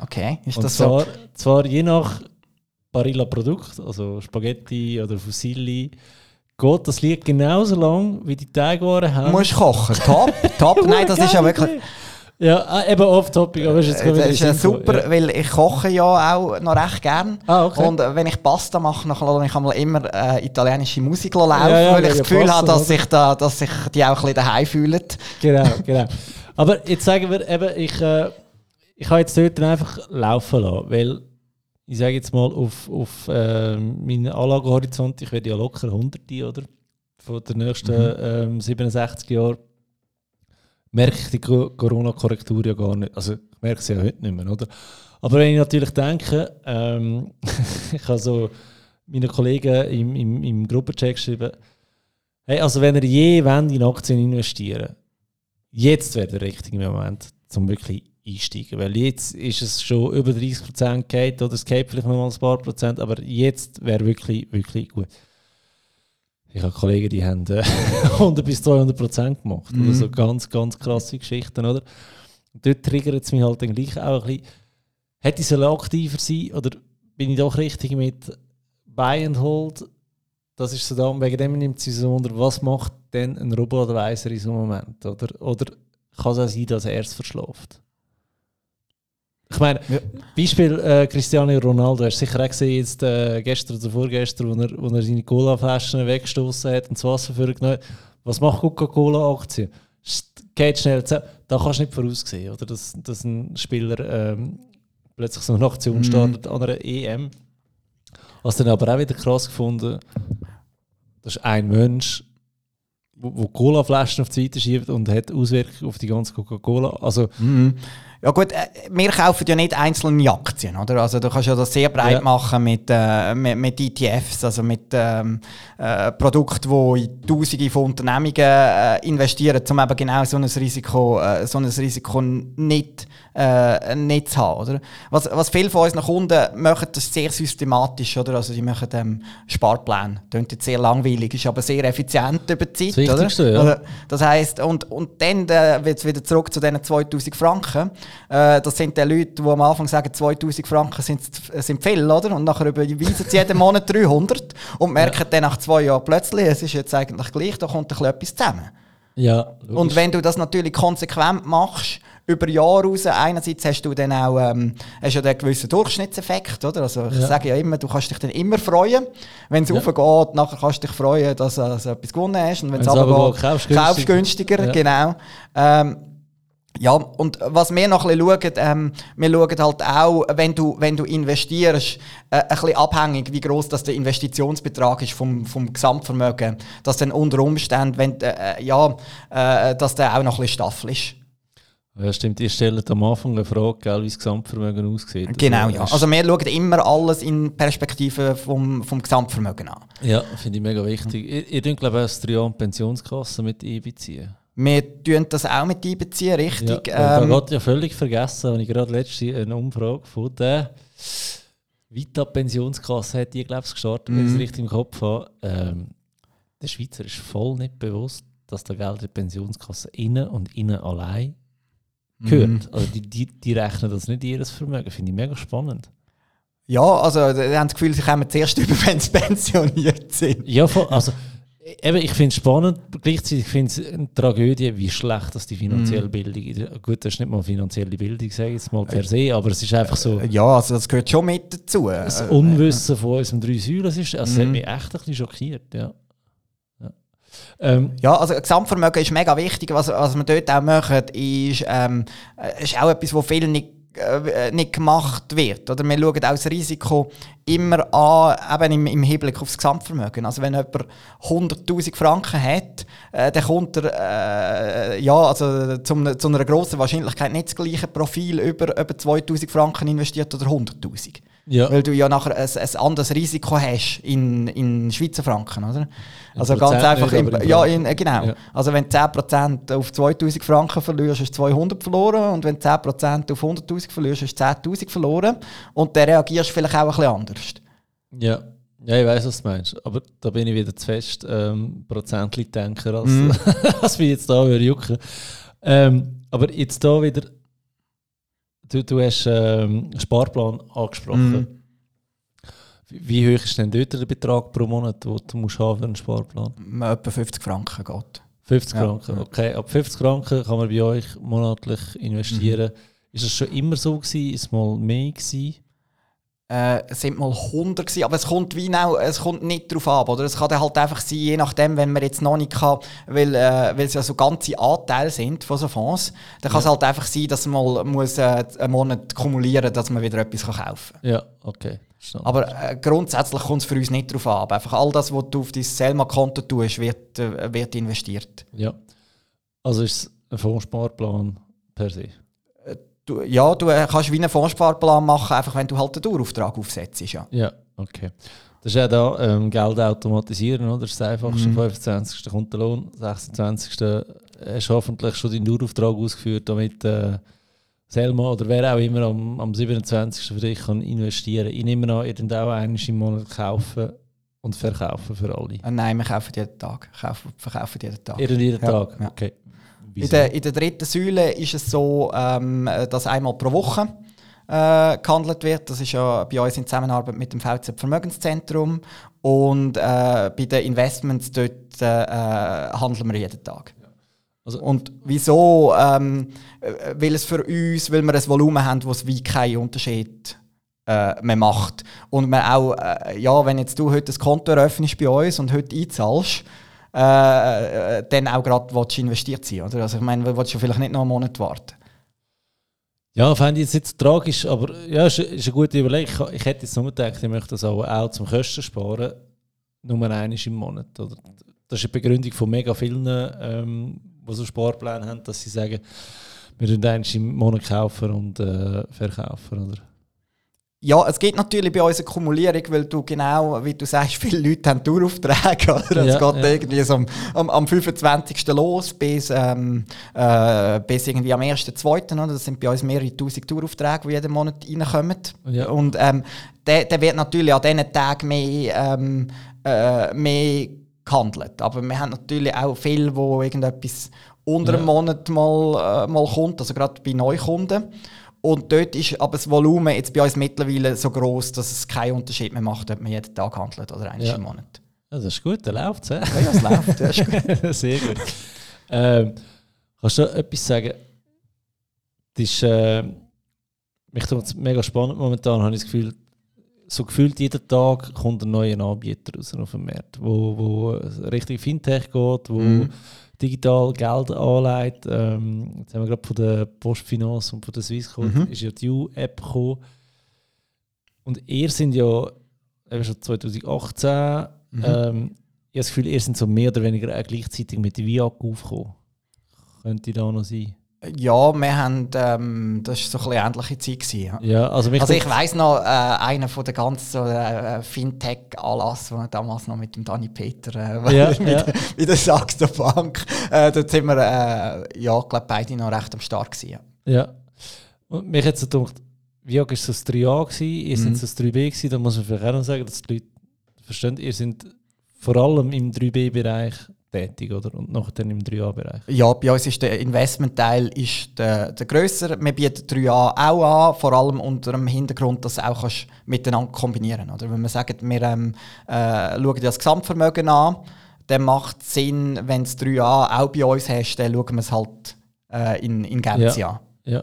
Okay, ist Und das zwar, so? Zwar je nach Barilla Produkt, also Spaghetti oder Fusilli, geht das Lied genauso lang, wie die Teigwaren haben. Du musst kochen. Top, top. (laughs) Nein, das ist ja wirklich... Ja, äh, eben off-topic, aber ist jetzt Das ist äh, super, ja. weil ich koche ja auch noch recht gern. Ah, okay. Und äh, wenn ich Pasta mache, dann lasse ich einmal immer äh, italienische Musik laufen, ja, ja, weil ich das Gefühl habe, dass sich, da, dass sich die auch ein bisschen daheim fühlen. Genau, (laughs) genau. Aber jetzt sagen wir eben, ich, äh, ich habe jetzt dort einfach laufen lassen, weil ich sage jetzt mal auf, auf äh, meinen Anlagehorizont, ich werde ja locker 100 oder? Von den nächsten mhm. ähm, 67 Jahren merke ich die Corona-Korrektur ja gar nicht. Also ich merke sie ja heute nicht mehr, oder? Aber wenn ich natürlich denke, ähm, (laughs) ich habe so meinen Kollegen im, im, im Gruppenchat geschrieben, hey, also wenn ihr je in Aktien investieren jetzt wäre der richtige Moment, um wirklich einsteigen. Weil jetzt ist es schon über 30% geht oder es geht vielleicht noch mal ein paar Prozent, aber jetzt wäre wirklich, wirklich gut. Ich habe Kollegen, die haben äh, (laughs) 100 bis 200 Prozent gemacht. Mhm. Also ganz, ganz krasse Geschichten, oder? Und dort triggert es mich halt dann gleich auch ein bisschen. Hätte ich aktiver sein oder bin ich doch richtig mit Buy and Hold? Das ist so da, wegen dem nimmt sie so unter, was macht denn ein Robo-Advisor in so einem Moment? Oder, oder kann es auch sein, dass er erst verschläft? Ich meine, ja. Beispiel äh, Cristiano Ronaldo, hast du sicher auch gesehen, jetzt, äh, gestern oder vorgestern, wo er, wo er seine Cola-Flaschen weggestoßen hat und das Wasser vorgenommen hat. Was macht Coca-Cola-Aktien? Geht schnell zusammen. Da kannst du nicht voraussehen, oder? Dass, dass ein Spieler ähm, plötzlich so eine Aktion mhm. startet an einer EM. Was dann aber auch wieder krass gefunden, das ist ein Mensch, wo, wo Cola-Flaschen auf die Seite schiebt und hat Auswirkungen auf die ganze Coca-Cola. Also, mhm. Ja gut, äh, wir kaufen ja nicht einzelne Aktien, oder? Also du kannst ja das sehr breit ja. machen mit, äh, mit, mit, ETFs, also mit ähm, äh, Produkten, die in Tausende von Unternehmungen äh, investieren, um eben genau so ein Risiko, äh, so ein Risiko nicht, äh, nicht zu haben, oder? Was, was viele von unseren Kunden machen, das sehr systematisch, oder? Also die machen ähm, Sparpläne. Klingt jetzt sehr langweilig, ist aber sehr effizient über die Zeit, das oder? Ja. Also, das heisst, und, und dann äh, wird es wieder zurück zu diesen 2000 Franken. Äh, das sind die Leute, die am Anfang sagen, 2000 Franken sind, sind viel, oder? Und nachher überweisen sie jeden Monat (laughs) 300 und merken ja. dann nach zwei Jahren plötzlich, es ist jetzt eigentlich gleich, da kommt ein etwas zusammen. Ja, und wenn du das natürlich konsequent machst, über Jahre raus, einerseits hast du dann auch ähm, hast ja einen gewissen Durchschnittseffekt, oder? Also ich ja. sage ja immer, du kannst dich dann immer freuen, wenn es ja. raufgeht, nachher kannst du dich freuen, dass du also etwas gewonnen hast und wenn es runtergeht, kaufst du günstiger, ja. genau. Ähm, ja, und was wir noch ein bisschen schauen, ähm, wir schauen halt auch, wenn du, wenn du investierst, äh, ein bisschen abhängig, wie groß das der Investitionsbetrag ist vom, vom Gesamtvermögen, dass dann unter Umständen, wenn, äh, ja, äh, dass der auch noch ein bisschen Staffel ist. Ja, stimmt. Ihr stellt am Anfang eine Frage, gell, wie das Gesamtvermögen aussieht. Genau, ja. Also wir schauen immer alles in Perspektive vom, vom Gesamtvermögen an. Ja, finde ich mega wichtig. Ihr, ihr dürft, glaube ich, als Trion Pensionskasse mit einbeziehen. Wir tun das auch mit einbeziehen, richtig. Ja, ähm, ich ja völlig vergessen, als ich gerade letzte eine Umfrage von der Vita Pensionskasse hat die, glaube ich, gestartet, wenn ich es mhm. richtig im Kopf habe. Ähm, der Schweizer ist voll nicht bewusst, dass der Geld der Pensionskasse innen und innen allein gehört. Mhm. Also die, die, die rechnen das nicht in ihr Vermögen. Finde ich mega spannend. Ja, also die haben das Gefühl, sie kommen zuerst (laughs) über, wenn sie pensioniert sind. Ja, voll, also Eben, ich finde es spannend, gleichzeitig finde ich es eine Tragödie, wie schlecht das die finanzielle mm. Bildung ist. Gut, das ist nicht mal finanzielle Bildung, sage ich jetzt mal per se, aber es ist einfach so... Ja, also das gehört schon mit dazu. Das Unwissen von unserem drei Säulen, ist, also das mm. hat mhm. mich echt ein bisschen schockiert, ja. Ja, ähm, ja also Gesamtvermögen ist mega wichtig. Was, was wir dort auch machen, ist, ähm, ist auch etwas, was viele nicht äh, nicht gemacht wird. Oder wir schauen auch das Risiko immer an, eben im, im Hinblick auf das Gesamtvermögen. Also wenn jemand 100'000 Franken hat, äh, dann kommt er äh, ja, also zum, zu einer grossen Wahrscheinlichkeit nicht das gleiche Profil über, über 2'000 Franken investiert oder 100'000. Ja. Weil du ja nachher ein, ein anderes Risiko hast in, in Schweizer Franken, oder? Also ganz einfach, nicht, im, ja, in, äh, genau. Ja. Also wenn du 10% auf 2000 Franken verlierst, hast du 200 verloren und wenn du 10% auf 100'000 verlierst, hast du 10'000 verloren und dann reagierst du vielleicht auch ein bisschen anders. Ja. Ja, ich weiß, was du meinst. Aber da bin ich wieder zu fest ähm, Prozentli-Denker, als, mm. (laughs) als wir jetzt da jucken. Ähm, aber jetzt da wieder Du, du hast ähm, Sparplan angesprochen. Mm. Wie hoch ist denn dort der Betrag pro Monat, den du musst haben für einen Sparplan? Etwa 50 Franken geht. 50 Franken, okay. Ab 50 Franken kann man bei euch monatlich investieren. Mhm. Ist das schon immer so gewesen? Ist es mal mehr gewesen? Äh, es sind mal 100 gewesen, aber es kommt wie auch, es kommt nicht darauf ab, oder? Es kann dann halt einfach sein, je nachdem, wenn man jetzt noch nicht kann, weil, äh, weil es ja so ganze Anteile sind von so Fonds, dann kann es halt einfach sein, dass man mal muss, äh, einen Monat kumulieren dass man wieder etwas kann kaufen kann. Ja, okay. Aber äh, grundsätzlich kommt es für uns nicht darauf ab. Einfach all das, was du auf dein Selma-Konto tust, wird, äh, wird investiert. Ja. Also ist es ein Fondssparplan per se? Äh, du, ja, du äh, kannst wie einen Fondssparplan machen, einfach wenn du halt einen Dauerauftrag aufsetzt. Ja, ja okay. Das ist ja da ähm, Geld automatisieren, oder? Das ist das einfachste. Mhm. 25. kommt der Lohn, 26. hast du hoffentlich schon deinen Dauerauftrag ausgeführt, damit äh, Selma oder wer auch immer am, am 27. für dich kann investieren kann. Ich nehme an, ihr auch einmal im Monat kaufen und verkaufen für alle. Äh, nein, wir kaufen jeden Tag. Kaufen, verkaufen jeden Tag. Jeden, jeden ja, Tag? Ja. Okay. In der, in der, dritten Säule ist es so, ähm, dass einmal pro Woche äh, gehandelt wird. Das ist ja bei uns in Zusammenarbeit mit dem VZ Vermögenszentrum. Und äh, bei den Investments dort äh, äh handeln wir jeden Tag. Also, und wieso? Ähm, äh, weil es für uns, weil wir ein Volumen haben, wo es wie keinen Unterschied äh, mehr macht. Und man auch, äh, ja, wenn jetzt du heute ein Konto eröffnest bei uns und heute einzahlst, äh, äh dann auch gerade investiert sein, oder? Also ich meine, willst du vielleicht nicht noch einen Monat warten? Ja, fände ich jetzt tragisch, aber ja, ist, ist eine gute Überlegung. Ich, ich hätte jetzt nur gedacht, ich möchte das auch, auch zum Kosten sparen, nur einmal im Monat. Oder? Das ist die Begründung von mega vielen ähm, die so Sparpläne haben, dass sie sagen, wir können eins im Monat kaufen und äh, verkaufen, oder? Ja, es geht natürlich bei uns eine Kumulierung, weil du genau, wie du sagst, (laughs) viele Leute haben Daueraufträge. Oder? Ja, es geht ja. irgendwie so am, am, am 25. los bis, ähm, äh, bis irgendwie am 1.2. Oder? Das sind bei uns mehrere tausend Daueraufträge, die jeden Monat reinkommen. Ja. Und ähm, der, der wird natürlich an diesen Tagen mehr, ähm, äh, mehr gehandelt. Aber wir haben natürlich auch viele, wo irgendetwas unter ja. einem Monat mal, äh, mal kommt, also gerade bei Neukunden. Und dort ist aber das Volumen jetzt bei uns mittlerweile so groß, dass es keinen Unterschied mehr macht, ob man jeden Tag handelt oder einmal ja. im Monat. Ja, das ist gut, der läuft Ja, ja, es läuft. Das ist gut. (laughs) Sehr gut. Ähm, kannst du etwas sagen? Das ist, äh, mich tut mega spannend momentan, habe ich das Gefühl, so gefühlt jeden Tag kommt ein neuer Anbieter raus auf dem Markt, wo, wo Richtung Fintech geht, wo mm. digital Geld anlegt. Ähm, jetzt haben wir gerade von der Postfinance und von der Swissquote mm -hmm. ist ja die U-App gekommen. Und ihr sind ja eben schon 2018, mm -hmm. ähm, ich habe das Gefühl, ihr sind so mehr oder weniger auch gleichzeitig mit VIAG aufgekommen. Könnte da noch sein? Ja, wir haben, ähm, das war so eine ähnliche Zeit. Gewesen, ja. also, also ich weiss noch, äh, einer von den ganzen äh, Fintech-Anlass, den damals noch mit dem Dani Peter äh, (laughs) ja, mit, ja. mit der Saxo Bank, äh, dort sind wir, äh, ja, glaube beide noch recht am Start gewesen. Ja. Und mich hat so gedacht, wie war so das 3a gewesen, ihr mhm. seid so das 3b gewesen, da muss man vielleicht auch noch sagen, dass die Leute verstehen, ihr seid vor allem im 3b-Bereich tätig oder? und nachher im 3A-Bereich? Ja, bei uns ist der Investmentteil ist der, der grösser. Wir bieten 3A auch an, vor allem unter dem Hintergrund, dass du auch kannst miteinander kombinieren kannst. Wenn wir sagen, wir ähm, äh, schauen das Gesamtvermögen an, dann macht es Sinn, wenn du 3A auch bei uns hast, dann schauen wir es halt äh, in, in Gänze ja. an. Ja.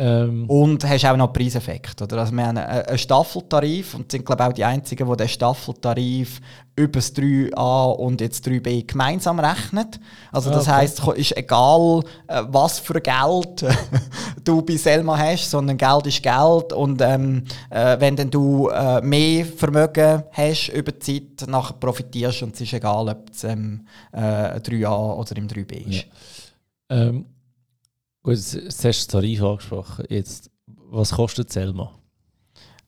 Ähm. Und hast auch noch Preiseffekt. Oder? Also wir haben einen Staffeltarif und sind glaube ich auch die Einzigen, die den Staffeltarif über das 3a und jetzt 3b gemeinsam rechnet. Also das ah, okay. heisst, es ist egal, äh, was für Geld (laughs) du bei Selma hast, sondern Geld ist Geld und ähm, äh, wenn dann du äh, mehr Vermögen hast über die Zeit, nachher profitierst und es ist egal, ob es ähm, äh, 3a oder im 3b ist. Ja. Gut, jetzt hast du Tarif angesprochen. Jetzt, was kostet Selma?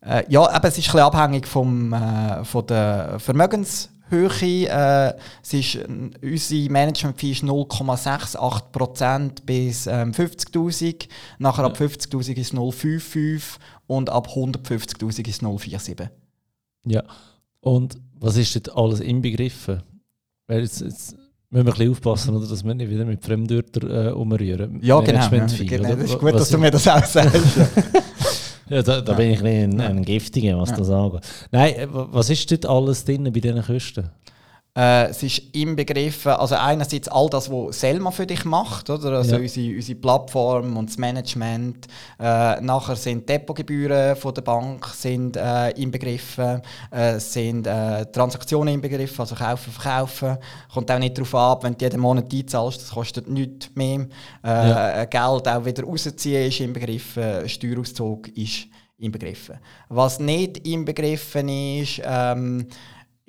Äh, ja, aber es ist ein bisschen abhängig vom, äh, von der Vermögenshöhe. Äh, es ist, unsere Management-Fee ist 0,68% bis ähm, 50'000. Nachher ab 50'000 ist 0,55 und ab 150'000 ist 0,47. Ja, und was ist dort alles inbegriffen? Weil jetzt, jetzt müssen wir ein bisschen aufpassen, oder, dass wir nicht wieder mit Fremdwörtern äh, umrühren. Ja, genau. Ja, genau. Das ist gut, was dass du mir das auch sagst. (laughs) ja, da, da ja. bin ich ein, ein, Giftiger, was ja. das angeht. Nein, äh, was ist dort alles drin bei diesen Kosten? Äh, es ist inbegriffen, also einerseits all das, was Selma für dich macht, oder? Also Ja. unsere, unsere Plattform und das Management. Äh, nachher sind Depotgebühren von der Bank sind, äh, inbegriffen, äh, sind äh, Transaktionen inbegriffen, also kaufen, verkaufen. Kommt auch nicht darauf ab, wenn du jeden Monat einzahlst, das kostet nichts mehr. Äh, Ja. Geld auch wieder rausziehen ist inbegriffen, Steuerauszug ist inbegriffen. Was nicht inbegriffen ist, ähm,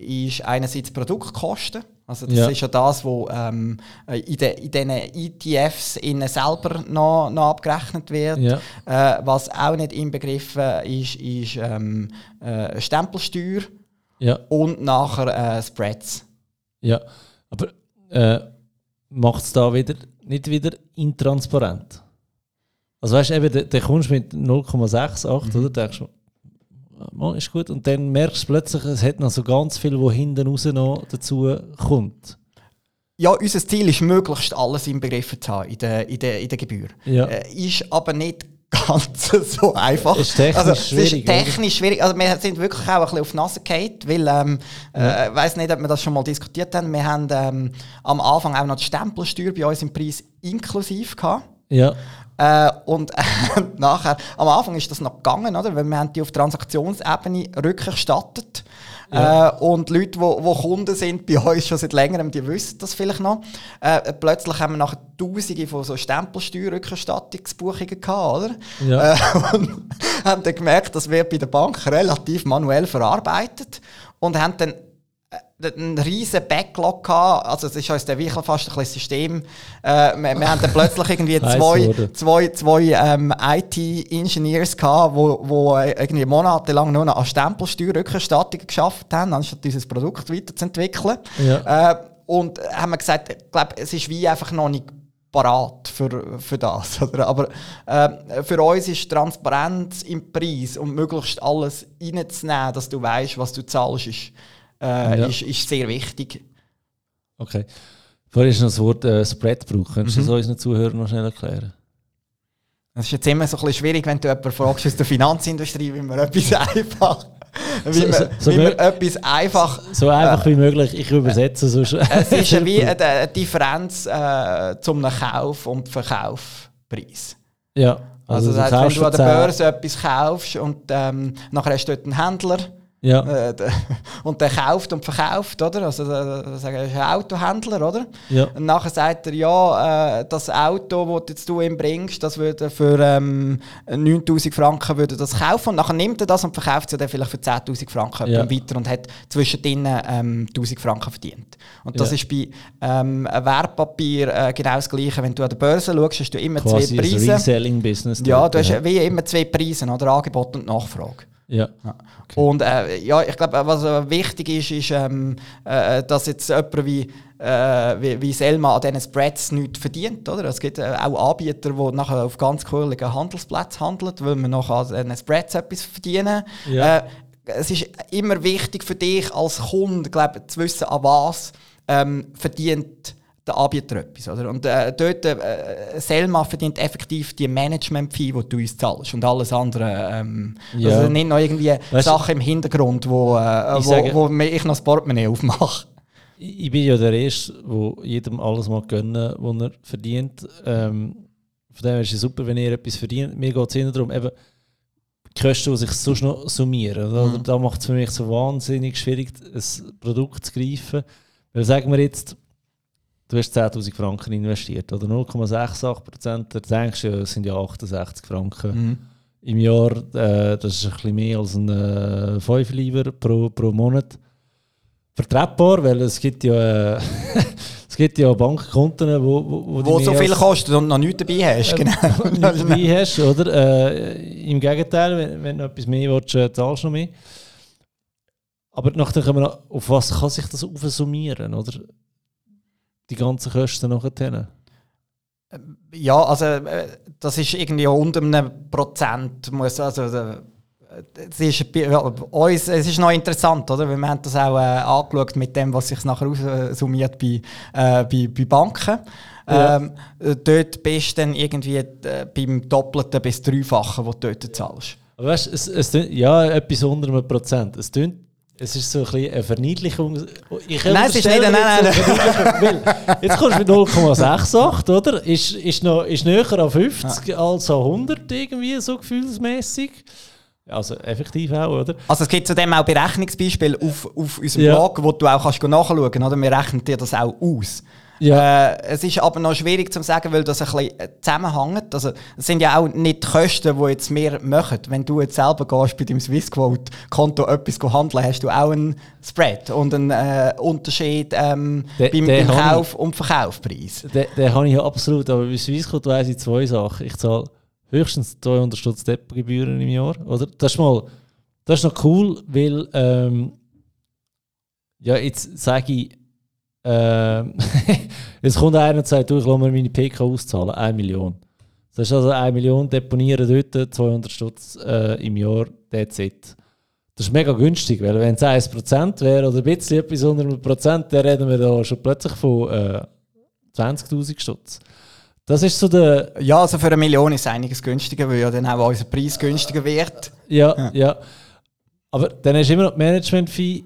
ist einerseits Produktkosten. Also das Ja. ist ja das, was ähm, in, de, in diesen ETFs innen selber noch, noch abgerechnet wird. Ja. Äh, was auch nicht inbegriffen ist, ist ähm, äh, Stempelsteuer Ja, und nachher äh, Spreads. ja. Aber äh, macht es da wieder nicht wieder intransparent? Also weißt du, eben, dann- dann kommst du mit 0,68, oder? Denkst du, mal ist gut. Und dann merkst du plötzlich, es hat noch so ganz viel, wo hinten raus noch dazu kommt. Ja, unser Ziel ist, möglichst alles inbegriffen zu haben in der, in der, in der Gebühr. Ja. Äh, ist aber nicht (laughs) ganz so einfach. Ist technisch also, es schwierig, Ist technisch schwierig. Also, wir sind wirklich auch ein bisschen auf die Nase gefallen, weil ähm, äh, ich weiß nicht, ob wir das schon mal diskutiert haben. Wir haben ähm, am Anfang auch noch die Stempelsteuer bei uns im Preis inklusiv gehabt. Ja, Äh, und (laughs) nachher, am Anfang ist das noch gegangen, oder? Weil wir haben die auf Transaktionsebene rückerstattet. Ja. Äh, und Leute, die wo, wo Kunden sind bei uns schon seit längerem, die wissen das vielleicht noch. Äh, plötzlich haben wir nachher Tausende von so Stempelsteuerrückerstattungsbuchungen gehabt, oder? Ja. Äh, (laughs) und haben dann gemerkt, das wird bei der Bank relativ manuell verarbeitet und haben dann äh, einen riesen Backlog gehabt. Also es ist uns dann wirklich fast ein bisschen System. Äh, wir, wir haben dann plötzlich irgendwie (laughs) zwei, zwei, zwei ähm, IT-Engineers gehabt, wo, wo irgendwie monatelang nur noch an Stempelsteuerrückerstattungen geschafft haben, anstatt dieses Produkt weiterzuentwickeln. Ja. Äh, und haben wir gesagt, ich glaube, es ist wie einfach noch nicht parat für, für das. (laughs) Oder? Aber äh, für uns ist Transparenz im Preis und möglichst alles reinzunehmen, dass du weißt, was du zahlst, ist, äh, Ja. ist, ist sehr wichtig. okay. Vorhin hast du noch das Wort äh, Spread gebraucht. Könntest du Mhm. das unseren Zuhörern noch schnell erklären? Es ist jetzt immer so ein bisschen schwierig, wenn du jemanden fragst aus der Finanzindustrie, wie man etwas (laughs) einfach, wie So- man, so- so wie man etwas einfach So einfach wie möglich. Ich übersetze sonst. Es ist (laughs) wie eine, eine Differenz äh, zum Kauf- und Verkaufpreis. Ja. Also, du das heißt, wenn du an der 10 Börse etwas kaufst und ähm, nachher hast du dort einen Händler Ja. äh, (laughs) und der kauft und verkauft, oder? Also wir, ist ein Autohändler, oder? Ja. Und nachher sagt er, ja, äh, das Auto, das jetzt du ihm bringst, das würde für ähm, 9000 Franken würde das kaufen und nachher nimmt er das und verkauft es dann vielleicht für 10'000 Franken Ja. weiter und hat zwischendrin ähm, 1000 Franken verdient. Und das Ja. ist bei ähm, Wertpapier äh, genau das Gleiche. Wenn du an der Börse schaust, hast du immer Quasi zwei ein Preise. Reselling-Business. Ja, du hast wie immer zwei Preise, oder? Angebot und Nachfrage. Ja. Und äh, ja, ich glaube, was äh, wichtig ist, ist, ähm, äh, dass jetzt jemand wie, äh, wie, wie Selma an diesen Spreads nichts verdient. Oder? Es gibt äh, auch Anbieter, die nachher auf ganz coolen Handelsplätzen handeln, weil man nachher an diesen Spreads etwas verdienen. Ja. Äh, es ist immer wichtig für dich als Kunde, glaube zu wissen, an was ähm, verdient der Anbieter etwas. Oder? Und äh, dort, äh, Selma verdient effektiv die Management-Fee, die du uns zahlst und alles andere. Ähm, Ja. Also nicht noch irgendwie Weißt Sachen im Hintergrund, wo, äh, Ich wo, sage- wo mir ich noch das Portemonnaie aufmache. Ich bin ja der Erste, der jedem alles mal gönnen, was er verdient. Ähm, von dem her ist es super, wenn ihr etwas verdient. Mir geht es eher darum, eben die Kosten, die sich sonst noch summieren. Mhm. Da macht es für mich so wahnsinnig schwierig, ein Produkt zu greifen. Weil sagen wir jetzt, du hast 10'000 Franken investiert oder 0,68 Prozent, da denkst du, das sind ja 68 Franken im Jahr. Äh, das ist ein bisschen mehr als ein äh, 5 Lieber pro, pro Monat. Vertretbar, weil es gibt ja, äh, (laughs) es gibt ja Bankkonten, wo, wo, wo, die Wo so viel kostet und noch nichts dabei hast. Genau. (laughs) nicht dabei (laughs) hast, oder? Äh, Im Gegenteil, wenn, wenn du etwas mehr willst, äh, zahlst du noch mehr. Aber nachher wir noch, auf was kann sich das aufsummieren, oder? Die ganzen Kosten nachher. Ja, also äh, das ist irgendwie unter einem Prozent. Muss, also, äh, es, ist, bei uns, es ist noch interessant, oder? Wir haben das auch äh, angeschaut mit dem, was sich nachher aussummiert bei, äh, bei, bei Banken. Ja. Ähm, äh, dort bist du dann irgendwie äh, beim Doppelten bis Dreifachen, was du dort zahlst. Aber weißt, es, es, ja, etwas unter einem Prozent. Es tönt es ist so ein bisschen eine Verniedlichung. Ich nein, es ist nicht eine nein, nein. Jetzt kommst du mit 0,68, oder? Ist, ist, noch, ist näher an 50 ja. als an 100 irgendwie, so gefühlsmäßig. Also effektiv auch, oder? Also es gibt zudem auch Berechnungsbeispiele auf, auf unserem ja. Blog, wo du auch kannst nachschauen kannst. Wir rechnen dir das auch aus. Ja. Äh, es ist aber noch schwierig zu sagen, weil das ein bisschen äh, zusammenhängt. Also, es sind ja auch nicht die Kosten, die jetzt wir machen. Wenn du jetzt selber gehst bei deinem Swissquote-Konto etwas handeln, hast du auch einen Spread und einen äh, Unterschied ähm, de, beim, beim Kauf- und Verkaufpreis. Den, den habe ich ja absolut, aber bei Swissquote weiss ich zwei Sachen. Ich zahle höchstens 200 Stutz Depotgebühren im Jahr. Oder? Das ist mal, das ist noch cool, weil ähm, ja, jetzt sage ich, äh, (laughs) jetzt kommt einer und sagt, du, ich lasse mir meine PK auszahlen, 1 Million. Das ist also 1 Million deponieren dort, 200 Stutz äh, im Jahr, that's it. Das ist mega günstig, weil wenn es 1% wäre oder ein bisschen etwas unter einem Prozent, dann reden wir da schon plötzlich von äh, 20'000 Stutz. Das ist so der... Ja, also für eine Million ist es einiges günstiger, weil ja dann auch unser Preis günstiger wird. Ja, ja. ja. Aber dann du immer noch die Management-Fee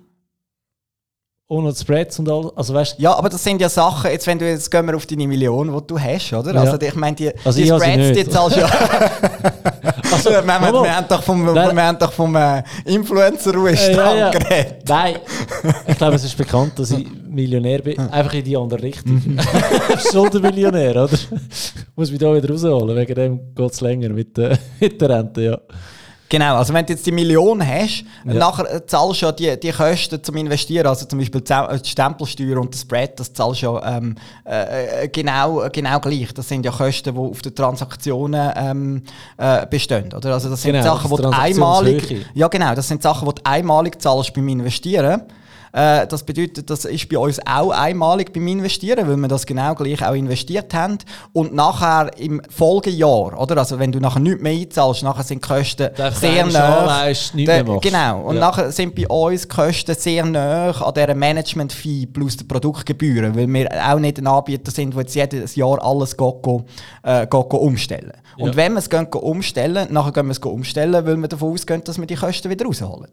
ohne Spreads und all. Also, weißt, ja, aber das sind ja Sachen, jetzt, wenn du jetzt gehen wir auf deine Million, die du hast, oder? Ja. Also ich meine, die, also die Spreads, die zahlst ja. (laughs) (laughs) also, wir, wir, wir, haben doch vom, wir haben doch vom äh, Influencer-Ruhestand ja, geredet. Nein, (laughs) ich glaube, es ist bekannt, dass ich Millionär bin. Einfach in die andere Richtung. Mhm. Schuldenmillionär, oder? Muss mich da wieder rausholen, wegen dem geht es länger mit, äh, mit der Rente, ja. Genau, also wenn du jetzt die Million hast, ja. nachher zahlst du ja die, die Kosten zum Investieren, also zum Beispiel die Stempelsteuer und das Spread, das zahlst du ja ähm, äh, genau, genau gleich. Das sind ja Kosten, die auf den Transaktionen ähm, äh, bestehen. Oder? Also das sind genau, Sachen, die einmalig, ja genau, das sind Sachen, die du einmalig zahlst beim Investieren. Äh, das bedeutet, das ist bei uns auch einmalig beim Investieren, weil wir das genau gleich auch investiert haben. Und nachher im Folgejahr, oder? Also wenn du nachher nichts mehr einzahlst, nachher sind die Kosten Darf sehr nah. Genau. Und ja. nachher sind bei uns die Kosten sehr nah an dieser Management-Fee plus der Produktgebühren, weil wir auch nicht ein Anbieter sind, der jetzt jedes Jahr alles geht, äh, geht, umstellen. Ja. Und wenn wir es umstellen, nachher gehen wir es umstellen, weil wir davon ausgehen, dass wir die Kosten wieder rausholen.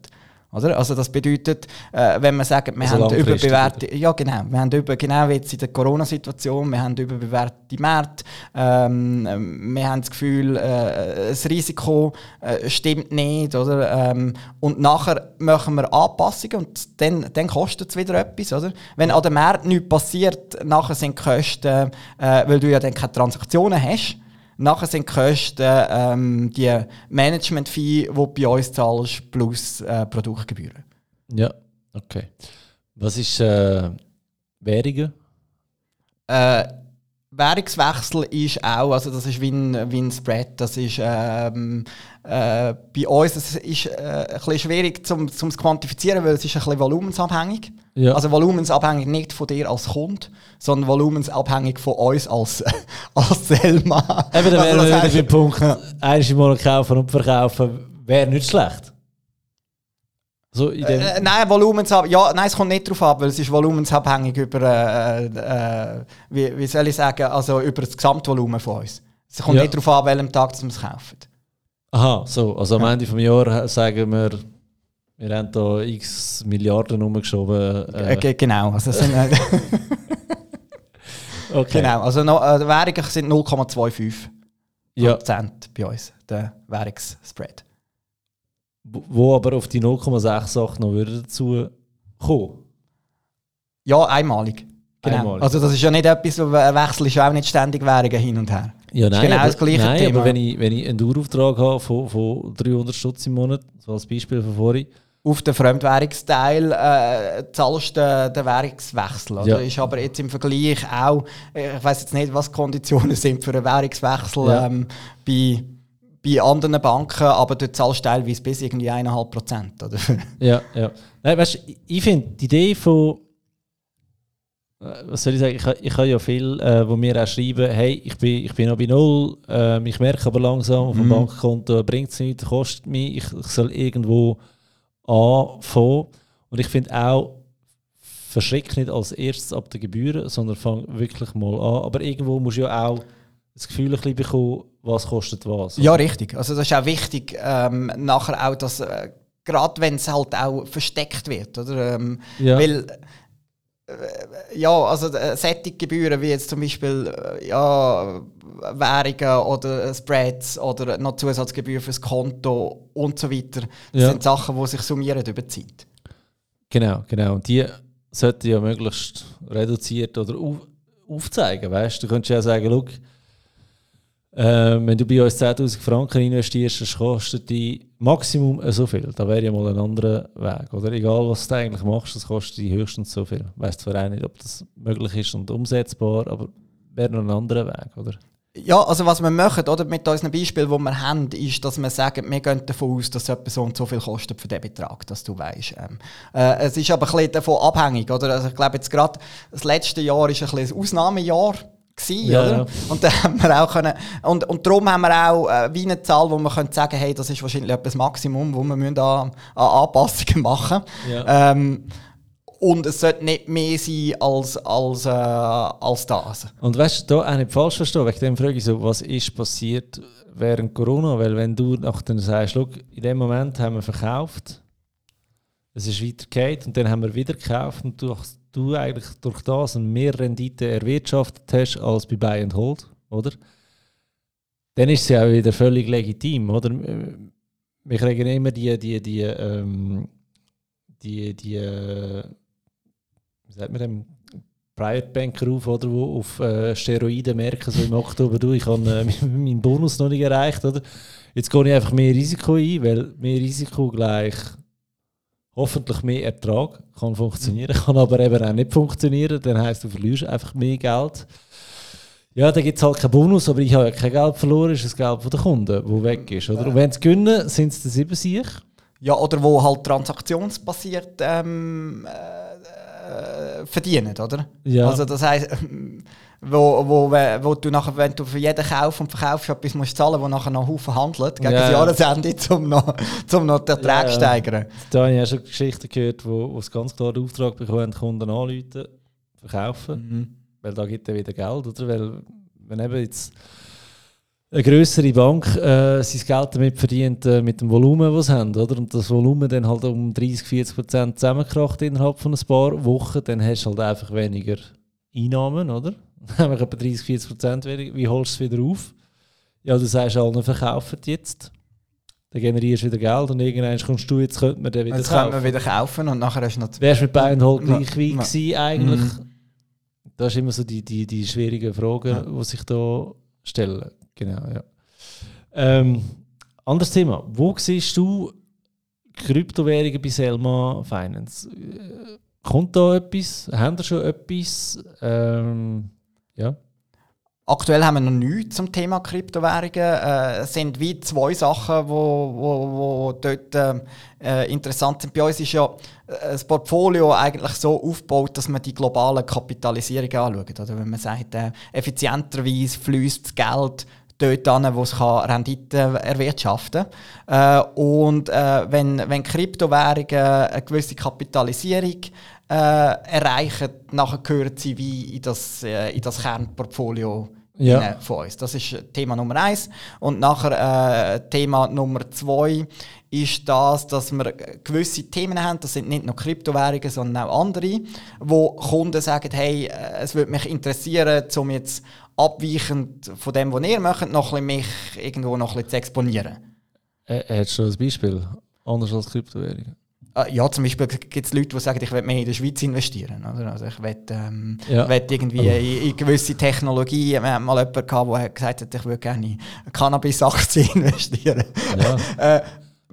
Oder? Also das bedeutet, äh, wenn man sagt, wir also haben überbewertete, ja genau, wir haben über, genau jetzt in der Corona-Situation, wir haben überbewertete Märkte, ähm, wir haben das Gefühl, äh, das Risiko äh, stimmt nicht, oder? Ähm, und nachher machen wir Anpassungen und dann, dann kostet es wieder etwas, oder? Wenn an den Märkten nichts passiert, nachher sind die Kosten, äh, weil du ja dann keine Transaktionen hast, Nachher sind die Kosten ähm, die Management-Fee, die du bei uns zahlst, plus äh, Produktgebühren. Ja, okay. Was ist äh, Währungen? Äh, Währungswechsel ist auch, also das ist wie ein, wie ein Spread, das ist ähm, äh, bei uns das ist äh, ein bisschen schwierig zum, zum zu quantifizieren, weil es ist ein bisschen volumensabhängig. Ja. Also volumensabhängig nicht von dir als Kunde, sondern volumensabhängig von uns als, (laughs) als Selma. Eben, dann wären also, wieder beim Punkt, ja. einmal kaufen und verkaufen wäre nicht schlecht. So äh, nein, Volumensab ja, nein, es kommt nicht darauf ab, weil es ist volumensabhängig über, äh, äh, wie, wie soll ich sagen, also über das Gesamtvolumen von uns. Es kommt ja. nicht darauf an, welchem Tag wir es kaufen. Aha, so, also am Ende des Jahres sagen wir, wir haben da x Milliarden rumgeschoben. Äh. G genau, also sind, äh, (laughs) okay. Genau, also no, äh, Währungen sind 0,25 ja. Prozent bei uns, der Währungsspread wo aber auf die 0,68 noch würde dazu kommen. Ja, einmalig. Genau. Einmalig. Also das ist ja nicht etwas, ein Wechsel ist ja auch nicht ständig Währungen hin und her. Ja, nein, genau aber, das gleiche nein, Thema. aber wenn ich, wenn ich einen Dauerauftrag habe von, von 300 Stutz im Monat, so als Beispiel von vorhin, auf den Fremdwährungsteil äh, zahlst du den, Währungswechsel. Oder? Ja. Ist aber jetzt im Vergleich auch, ich weiß jetzt nicht, was die Konditionen sind für einen Währungswechsel ja. ähm, bei bei anderen Banken, aber dort zahlst du teilweise bis irgendwie 1,5 Prozent. ja, ja. Nein, weißt, ich finde die Idee von, was soll ich sagen, ich, ich habe ja viel, äh, wo mir auch schreiben, hey, ich bin, ich bin noch bei Null, äh, ich merke aber langsam, auf dem mhm. Bankkonto bringt es nichts, kostet mich, ich, ich soll irgendwo anfangen. Und ich finde auch, verschreck nicht als erstes ab den Gebühren, sondern fang wirklich mal an. Aber irgendwo musst du ja auch das Gefühl ein bisschen bekommen, was kostet was. Ja, richtig. Also das ist auch wichtig, ähm, nachher auch das, äh, gerade wenn es halt auch versteckt wird, oder? Ähm, ja. Weil ja, also äh, Sättiggebühren wie jetzt zum Beispiel äh, ja, Währungen oder Spreads oder noch Zusatzgebühren fürs Konto und so weiter. Das ja. sind Sachen, die sich summieren über die Zeit. Genau, genau. Und die sollten ja möglichst reduziert oder auf, aufzeigen. Weißt? Du könntest ja sagen, schau, äh, wenn du bei uns 10.000 Franken investierst, das kostet die Maximum so viel. Da wäre ja mal ein anderer Weg. Oder egal, was du eigentlich machst, das kostet dich höchstens so viel. Ich weiss zwar auch nicht, ob das möglich ist und umsetzbar, aber wäre noch ein anderer Weg, oder? Ja, also was wir machen, oder, mit unserem Beispiel, das wir haben, ist, dass wir sagen, wir gehen davon aus, dass etwas so so viel kostet für den Betrag, dass du weißt. Ähm, äh, es ist aber ein bisschen davon abhängig, oder? Also ich glaube jetzt gerade, das letzte Jahr ist ein, bisschen ein Ausnahmejahr gewesen, ja, oder? Ja. Und dann haben wir auch können, und, und darum haben wir auch äh, wie eine Zahl, wo man könnte sagen, hey, das ist wahrscheinlich etwas Maximum, wo wir müssen an, an Anpassungen machen. Ja. Ähm, und es sollte nicht mehr sein als, als, äh, als das. Und weißt du, da auch nicht falsch verstehen, wegen dem frage ich so, was ist passiert während Corona? Weil wenn du nachher sagst, schau, in dem Moment haben wir verkauft, es ist weitergeht und dann haben wir wieder gekauft und du du eigentlich durch das mehr Rendite erwirtschaftet hast als bei Buy and Hold, oder? Dann ist es ja wieder völlig legitim, oder? Wir kriegen immer die, die, die, ähm, die, die, äh, wie sagt man dem, Private Banker auf, oder, wo auf äh, Steroiden merken, so im Oktober, du, ich habe äh, (laughs) meinen Bonus noch nicht erreicht, oder? Jetzt gehe ich einfach mehr Risiko ein, weil mehr Risiko gleich hoffentlich mehr Ertrag kann funktionieren, kann aber eben auch nicht funktionieren. Dann heisst, du verlierst einfach mehr Geld. Ja, da gibt es halt keinen Bonus, aber ich habe ja kein Geld verloren, ist das Geld von der Kunden, das weg ist. Oder? Und wenn sie gewinnen, sind es das über sich. Ja, oder wo halt transaktionsbasiert ähm, äh, äh verdienen, oder? Ja. Also das heisst, wo, wo, wo du nachher, wenn du für jeden Kauf und Verkauf etwas musst zahlen musst, wo nachher noch Haufen handelt, gegen ja. das Jahresende, um noch, um noch den Ertrag zu ja, steigern. Da habe ich auch schon Geschichten gehört, wo, wo es ganz klar den Auftrag bekommen, Kunden anrufen, verkaufen, mhm. weil da gibt er wieder Geld, oder? Weil, wenn eben jetzt eine größere Bank äh, sein Geld damit verdient, äh, mit dem Volumen, das sie haben, oder? Und das Volumen dann halt um 30, 40 Prozent zusammenkracht innerhalb von ein paar Wochen, dann hast du halt einfach weniger Einnahmen, oder? Haben wir etwa 30, 40 Prozent weniger. Wie holst du es wieder auf? Ja, du sagst allen, verkaufen jetzt. Dann generierst du wieder Geld und irgendwann kommst du, jetzt könnte man den wieder jetzt kaufen. Jetzt wieder kaufen und nachher hast du noch... Wärst mit Buy and Hold gleich wie gewesen eigentlich? Mhm. Das sind immer so die, die, die schwierigen Fragen, ja. die sich da stellen. Genau, ja. Ähm, anderes Thema. Wo siehst du Kryptowährungen bei Selma Finance? Kommt da etwas? Haben da schon etwas? Ähm, ja. Aktuell haben wir noch nichts zum Thema Kryptowährungen. Äh, es sind wie zwei Sachen, die wo, wo, wo dort äh, interessant sind. Bei uns ist ja äh, das Portfolio eigentlich so aufgebaut, dass man die globale Kapitalisierung anschaut. Oder wenn man sagt, äh, effizienterweise fließt das Geld dort an, wo es Rendite erwirtschaften kann. Äh, und äh, wenn, wenn Kryptowährungen eine gewisse Kapitalisierung äh, erreichen, nachher gehören sie wie in das, äh, in das Kernportfolio ja. von uns. Das ist Thema Nummer eins. Und nachher äh, Thema Nummer zwei ist das, dass wir gewisse Themen haben, das sind nicht nur Kryptowährungen, sondern auch andere, wo Kunden sagen, hey, es würde mich interessieren, um jetzt abweichend von dem, was ihr macht, noch ein bisschen mich irgendwo noch ein bisschen zu exponieren. Hättest du ein Beispiel, anders als Kryptowährungen? Ah, ja, zum Beispiel gibt es Leute, die sagen, ich will mehr in der Schweiz investieren. Oder? Also ich will, ähm, ja. will irgendwie in, in, gewisse Technologie. Wir haben mal jemanden gehabt, der gesagt hat, ich würde gerne in Cannabis-Aktien (laughs) investieren. Ja. äh,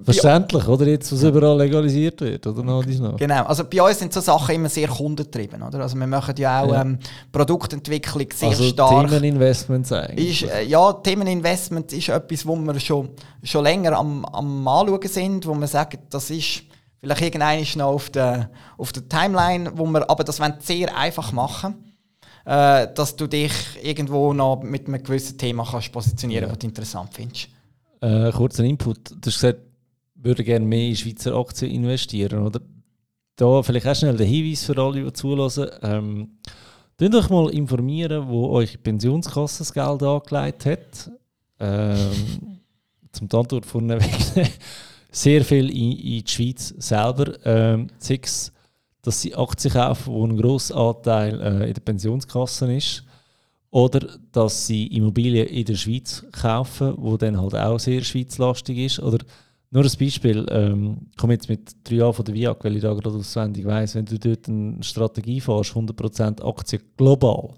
Verständlich, oder? Jetzt, was überall legalisiert wird, oder noch noch? Genau, also bei uns sind so Sachen immer sehr kundentrieben, oder? Also wir machen ja auch ja. Ähm, Produktentwicklung sehr also stark. Themeninvestments eigentlich? Ist, äh, ja, Themeninvestment ist etwas, wo wir schon, schon länger am, am Anschauen sind, wo wir sagen, das ist Vielleicht irgendeiner noch auf der, auf der Timeline, wo wir aber das sehr einfach machen äh, dass du dich irgendwo noch mit einem gewissen Thema kannst positionieren kannst, ja. was du interessant findest. Äh, kurzer Input. Du hast gesagt, du würdest gerne mehr in Schweizer Aktien investieren, oder? Da vielleicht auch schnell der Hinweis für alle, die zulassen. Ähm, Könnt euch mal informieren, wo euch Pensionskasse das Geld angelegt hat. Ähm, zum Antwort vorneweg sehr viel in, in die Schweiz selber. Ähm, sechs, dass sie Aktien kaufen, wo ein grosser Anteil äh, in der Pensionskasse ist. Oder dass sie Immobilien in der Schweiz kaufen, wo dann halt auch sehr schweizlastig ist. Oder nur ein Beispiel, ähm, ich komme jetzt mit drei Jahren von der VIAG, weil ich da gerade auswendig weiss, wenn du dort eine Strategie fährst, 100% Aktien global,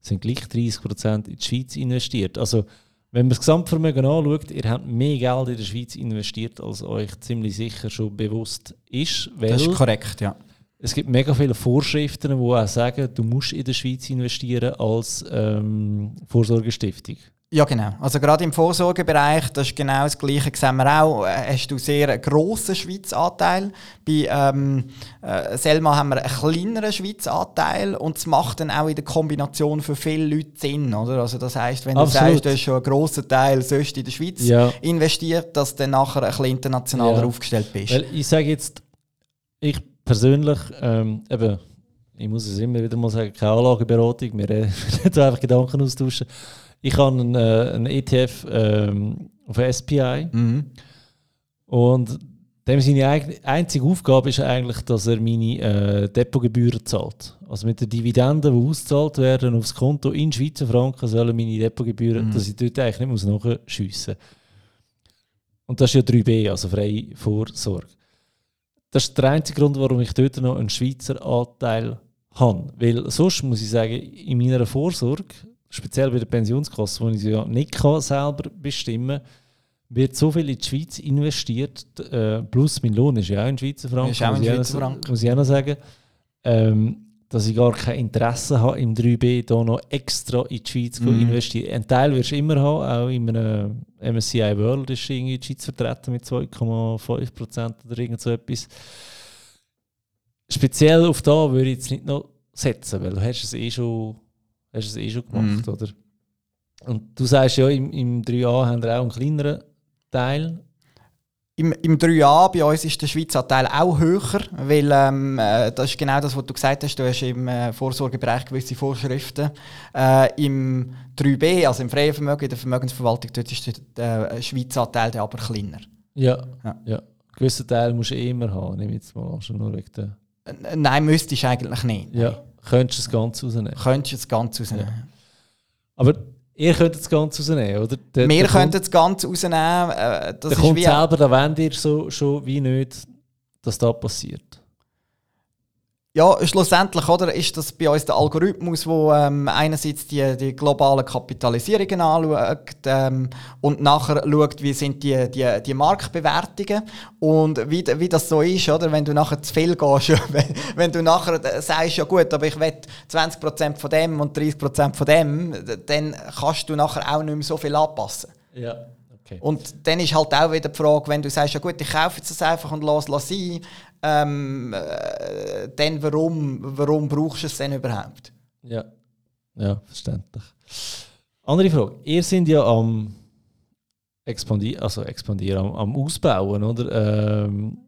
sind gleich 30% in die Schweiz investiert. Also wenn man das Gesamtvermögen anschaut, ihr habt mehr Geld in der Schweiz investiert, als euch ziemlich sicher schon bewusst ist. das ist korrekt, ja. Es gibt mega viele Vorschriften, die auch sagen, du musst in der Schweiz investieren als ähm, Vorsorgestiftung. Ja, genau. Also gerade im Vorsorgebereich, das ist genau das Gleiche, sehen wir auch, äh, hast du sehr einen grossen Schweiz-Anteil. Bei ähm, äh, Selma haben wir einen kleineren Schweiz-Anteil und es macht dann auch in der Kombination für viele Leute Sinn, oder? Also das heisst, wenn Absolut. du sagst, du hast schon einen grossen Teil sonst in der Schweiz ja. investiert, dass du dann nachher ein bisschen internationaler ja. aufgestellt bist. Weil ich sage jetzt, ich persönlich, ähm, eben, ich muss es immer wieder mal sagen, keine Anlageberatung, wir (laughs) reden einfach Gedanken austauschen. Ich habe einen, äh, einen ETF ähm, auf SPI mhm. und dem seine einzige Aufgabe ist eigentlich, dass er meine äh, Depotgebühren zahlt. Also mit den Dividenden, die ausgezahlt werden aufs Konto in Schweizer Franken, sollen meine Depotgebühren, mhm. dass ich dort eigentlich nicht muss nachschiessen muss. Und das ist ja 3b, also freie Vorsorge. Das ist der einzige Grund, warum ich dort noch einen Schweizer Anteil habe. Weil sonst muss ich sagen, in meiner Vorsorge, speziell bei der Pensionskasse, wo ich sie ja nicht kann, selber bestimmen kann, wird so viel in die Schweiz investiert, äh, plus mein Lohn ist ja auch in Schweizer Franken, ist auch in Schweizer Franken. muss ich auch noch sagen, ähm, dass ich gar kein Interesse habe, im 3B hier noch extra in die Schweiz zu mm. investieren. Ein Teil wirst du immer haben, auch in einem MSCI World ist irgendwie die Schweiz vertreten mit 2,5% oder irgend so etwas. Speziell auf da würde ich jetzt nicht noch setzen, weil du hast es eh schon, hast es eh schon gemacht, mm. oder? Und du sagst ja, im, im 3A haben wir auch einen kleineren Teil, im, Im 3a bei uns ist der Schweizer Teil auch höher, weil ähm, äh, das ist genau das, was du gesagt hast. Du hast im äh, Vorsorgebereich gewisse Vorschriften. Äh, Im 3b, also im freien Vermögen, in der Vermögensverwaltung, dort ist der äh, Schweizer Teil aber kleiner. Ja, ja. ja. Gewissen Teil musst du eh immer haben, nehme jetzt mal schon nur wegen der... Nein, müsstest du eigentlich nicht. Ja, könntest du es ganz rausnehmen. Könntest du es ganz rausnehmen. Ja. Aber Ihr könnt das Ganze rausnehmen, oder? Der, wir können das Ganze rausnehmen. Äh, das der kommt selber, da wollt ihr so, schon wie nicht, dass das passiert. Ja, schlussendlich oder, ist das bei uns der Algorithmus, der ähm, einerseits die, die globalen Kapitalisierungen anschaut ähm, und nachher schaut, wie sind die, die, die Marktbewertungen und wie, wie das so ist, oder? wenn du nachher zu viel gehst, (laughs) wenn, wenn du nachher sagst, ja gut, aber ich will 20% von dem und 30% von dem, dann kannst du nachher auch nicht mehr so viel anpassen. Ja. Okay. Und dann ist halt auch wieder die Frage, wenn du sagst, ja gut, ich kaufe jetzt das einfach und lass es sein, ähm, äh, dann warum, warum brauchst du es denn überhaupt? Ja, ja, verständlich. Andere Frage. Ihr seid ja am expandieren, also expandieren, am, am Ausbauen, oder? Ähm,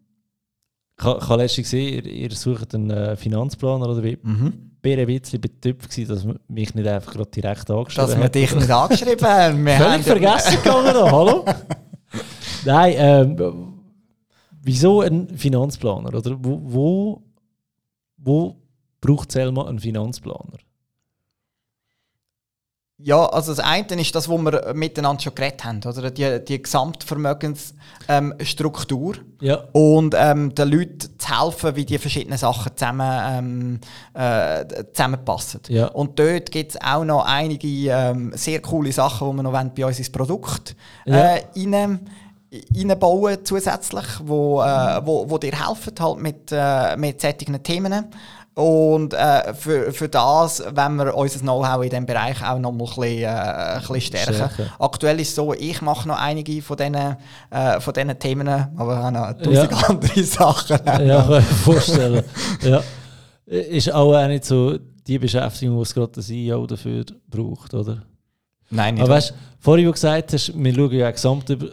ich habe letztens gesehen, ihr, ihr sucht einen äh, Finanzplaner oder wie? Mhm. Bin ein bisschen betrübt gewesen, dass man mich nicht einfach gerade direkt angeschrieben Dass wir dich nicht angeschrieben haben. (laughs) Völlig vergessen gegangen, hallo? (laughs) Nein, ähm, Wieso ein Finanzplaner? Oder wo, wo, wo braucht Selma einen Finanzplaner? Ja, also das eine ist das, was wir miteinander schon geredet haben, oder? Die, die Gesamtvermögensstruktur. Ähm, ja. Und ähm, den Leuten zu helfen, wie die verschiedenen Sachen zusammen, ähm, äh, zusammenpassen. Ja. Und dort gibt es auch noch einige ähm, sehr coole Sachen, die wir noch bei uns ins Produkt äh, ja. rein, reinbauen zusätzlich, wo, äh, wo, wo dir helfen halt mit, äh, mit solchen Themen. Und äh, für, für das wenn wir unser Know-how in diesem Bereich auch noch mal ein bisschen, äh, ein bisschen stärken. Stärke. Aktuell ist es so, ich mache noch einige von diesen, äh, von diesen Themen, aber auch noch tausend ja. andere Sachen. Ja, kann ich mir vorstellen. ja. Ist auch nicht so die Beschäftigung, die es gerade der CEO dafür braucht, oder? Nein, nicht. Aber weißt, vorhin, wo du gesagt hast, wir schauen ja gesamt über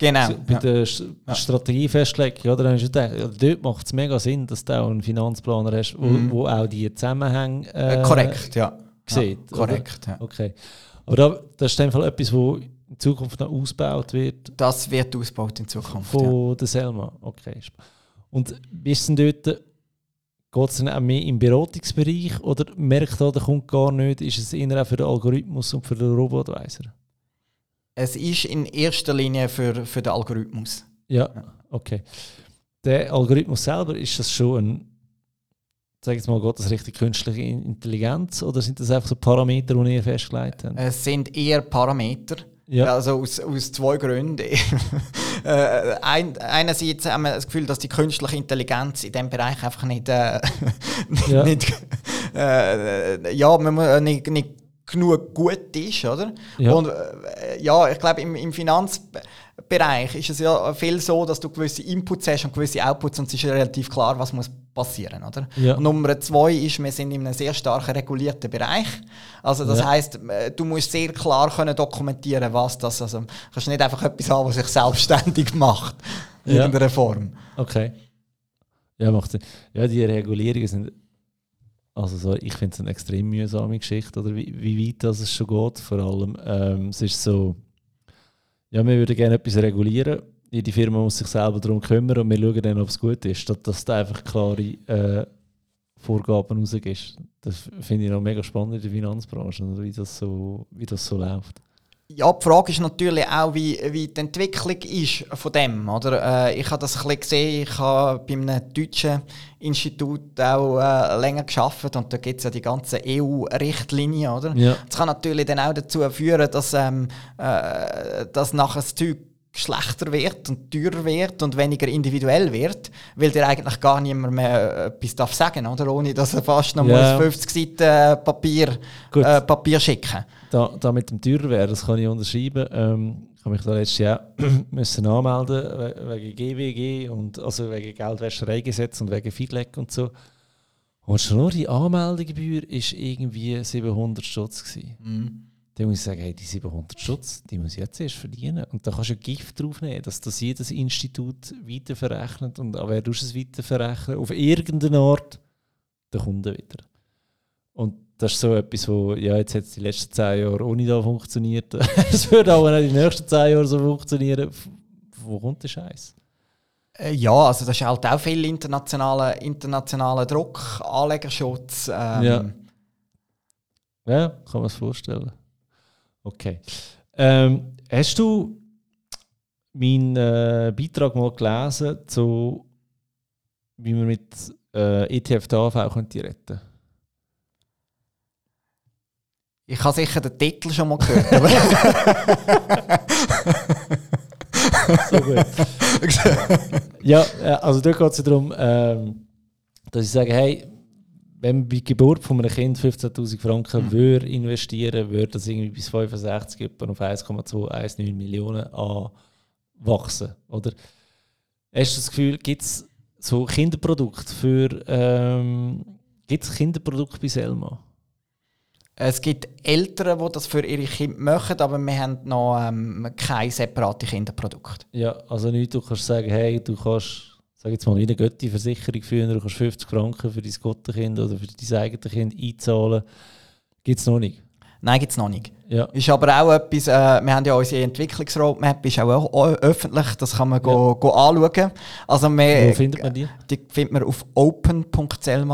Genau. Bei ja. der ja. Strategiefestlegung, oder? Dann du gedacht, dort macht es mega Sinn, dass du auch einen Finanzplaner hast, wo, mhm. wo auch die Zusammenhänge äh, korrekt, ja. sieht. Ja, korrekt, ja. Okay. Aber da, das ist in Fall etwas, wo in Zukunft noch ausgebaut wird? Das wird ausgebaut in Zukunft. Von ja. der Selma, okay. Und ist es denn dort, geht es dann auch mehr im Beratungsbereich oder merkt da der Kunde gar nicht, ist es eher auch für den Algorithmus und für den Robotweiser? Es ist in erster Linie für, für den Algorithmus. Ja, okay. Der Algorithmus selber, ist das schon ein, sag jetzt mal, geht das richtig künstliche Intelligenz oder sind das einfach so Parameter, die ihr festgelegt habt? Es sind eher Parameter. Ja. Also aus, aus zwei Gründen. (laughs) äh, ein, einerseits haben wir das Gefühl, dass die künstliche Intelligenz in diesem Bereich einfach nicht, äh, (laughs) ja. nicht, äh, ja, man muss nicht, nicht genug gut ist, oder? Ja. Und äh, ja, ich glaube, im, im Finanzbereich ist es ja viel so, dass du gewisse Inputs hast und gewisse Outputs und es ist relativ klar, was muss passieren, oder? Ja. Und Nummer zwei ist, wir sind in einem sehr stark regulierten Bereich. Also das ja. heißt, äh, du musst sehr klar können dokumentieren, was das, also kannst nicht einfach etwas haben, was sich selbstständig (laughs) macht in ja. irgendeiner Form. Okay. Ja, macht Sinn. Ja, die Regulierungen sind also so, ich finde es eine extrem mühsame Geschichte, oder wie, wie weit das es schon geht. Vor allem, ähm, es ist so, ja, wir würden gerne etwas regulieren. Jede Firma muss sich selber darum kümmern und wir schauen dann, ob es gut ist, statt dass du einfach klare äh, Vorgaben rausgibst. Das finde ich noch mega spannend in der Finanzbranche, wie das so, wie das so läuft. Ja, die Frage ist natürlich auch, wie, wie die Entwicklung ist von dem. Oder? Äh, ich habe das ein bisschen gesehen, ich habe bei einem deutschen Institut auch äh, länger geschafft und da gibt es ja die ganzen EU-Richtlinien. Oder? Ja. Das kann natürlich dann auch dazu führen, dass, ähm, äh, dass nachher das Zeug schlechter wird und teurer wird und weniger individuell wird, weil dir eigentlich gar niemand mehr äh, etwas darf sagen oder? Ohne dass er fast noch ja. 50 Seiten äh, Papier, äh, Papier schicken da, da mit dem teurer wäre, das kann ich unterschreiben. Ähm, ich habe mich da letztes Jahr (clears throat) müssen anmelden wegen GWG und also wegen Geldwäschereigesetz und wegen Feedback und so. Und schon nur die Anmeldegebühr ist irgendwie 700 Stutz Mhm dann muss ich sagen, hey, die 700 Schutz, die muss ich jetzt erst verdienen. Und da kannst du ein Gift draufnehmen, dass das jedes Institut weiterverrechnet und an wer du es weiterverrechnen? Auf irgendeine Art der Kunde wieder. Und das ist so etwas, wo ja, jetzt hat es die letzten zehn Jahre ohne da funktioniert. (laughs) es würde auch nicht die nächsten zehn Jahre so funktionieren. Wo kommt der Scheiß? Äh, ja, also das ist halt auch viel internationaler internationale Druck, Anlegerschutz. Ähm. Ja. ja, kann man sich vorstellen. Okay. Ähm, hast du meinen äh, Beitrag mal gelesen, zu, wie man mit äh, ETF der AV könnte retten Ich habe sicher den Titel schon mal gehört. so gut. ja, äh, also da geht es darum, ähm, dass ich sage, hey, wenn man bei Geburt von einem Kind 15.000 Franken mhm. würde investieren würde das irgendwie bis 65 etwa auf 1,219 Millionen anwachsen. Oder? Hast du das Gefühl, gibt es so Kinderprodukte für ähm, gibt es Kinderprodukte bei Selma? Es gibt Eltern, die das für ihre Kinder machen, aber wir haben noch ähm, keine separate Kinderprodukte. Ja, also nicht, du kannst sagen, hey, du kannst sag jetzt mal, wie eine Götti-Versicherung führen, du kannst 50 Franken für dein Gottenkind oder für dein eigenes Kind einzahlen. Gibt es noch nicht? Nein, gibt es noch nicht. Ja. Ist aber auch etwas, äh, wir haben ja unsere Entwicklungsroadmap, ist auch öffentlich, das kann man ja. go, go anschauen. Also wir, Wo findet man die? Die findet man auf open.selma.io.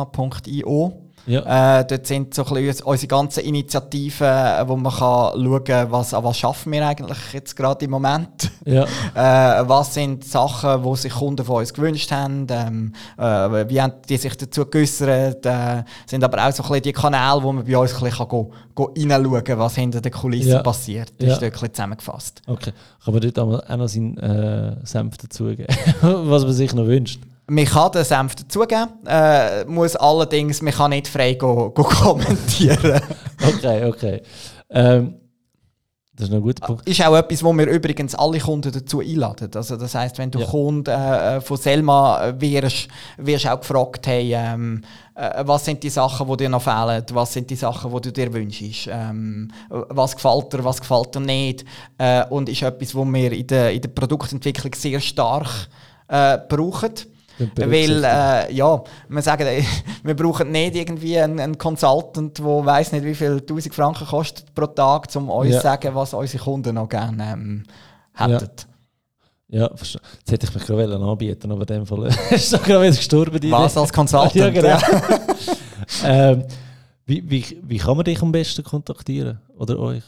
Ja. Äh, dort sind so ein bisschen unsere ganzen Initiativen, äh, wo man kann schauen kann, was, an was schaffen wir eigentlich jetzt gerade im Moment. Ja. (laughs) äh, was sind Sachen, die sich Kunden von uns gewünscht haben, ähm, äh, wie haben die sich dazu geäußert, äh, sind aber auch so ein bisschen die Kanäle, wo man bei uns ein bisschen go reinschauen kann, was hinter den Kulissen ja. passiert. Das ja. ist dort ein bisschen zusammengefasst. Okay, kann man dort auch noch seinen äh, Senf dazugeben, (laughs) was man sich noch wünscht? Man kann den Senf dazugeben, äh, muss allerdings, man kann nicht frei go, go (laughs) kommentieren. okay, okay. Ähm, das ist ein guter Punkt. Ist auch etwas, wo wir übrigens alle Kunden dazu einladen. Also das heißt, wenn du ja. Kunde äh, von Selma wärst, wirst du auch gefragt, hey, ähm, äh, was sind die Sachen, die dir noch fehlen? Was sind die Sachen, die du dir wünschst? Ähm, was gefällt dir, was gefällt dir nicht? Äh, und ist etwas, wo wir in der, in der Produktentwicklung sehr stark äh, brauchen. Weil, äh, ja, wir sagen, (laughs) wir brauchen nicht irgendwie einen, einen Consultant, der weiß nicht, wie viel 1000 Franken kostet pro Tag, um uns zu sagen, was unsere Kunden noch gerne ähm, hätten. Ja. Jetzt hätte ich mich gerade anbieten aber in dem Fall (laughs) ist doch gerade wieder gestorben. Was als Consultant? (laughs) ja, genau. ähm, wie, wie, wie kann man dich am besten kontaktieren? Oder euch?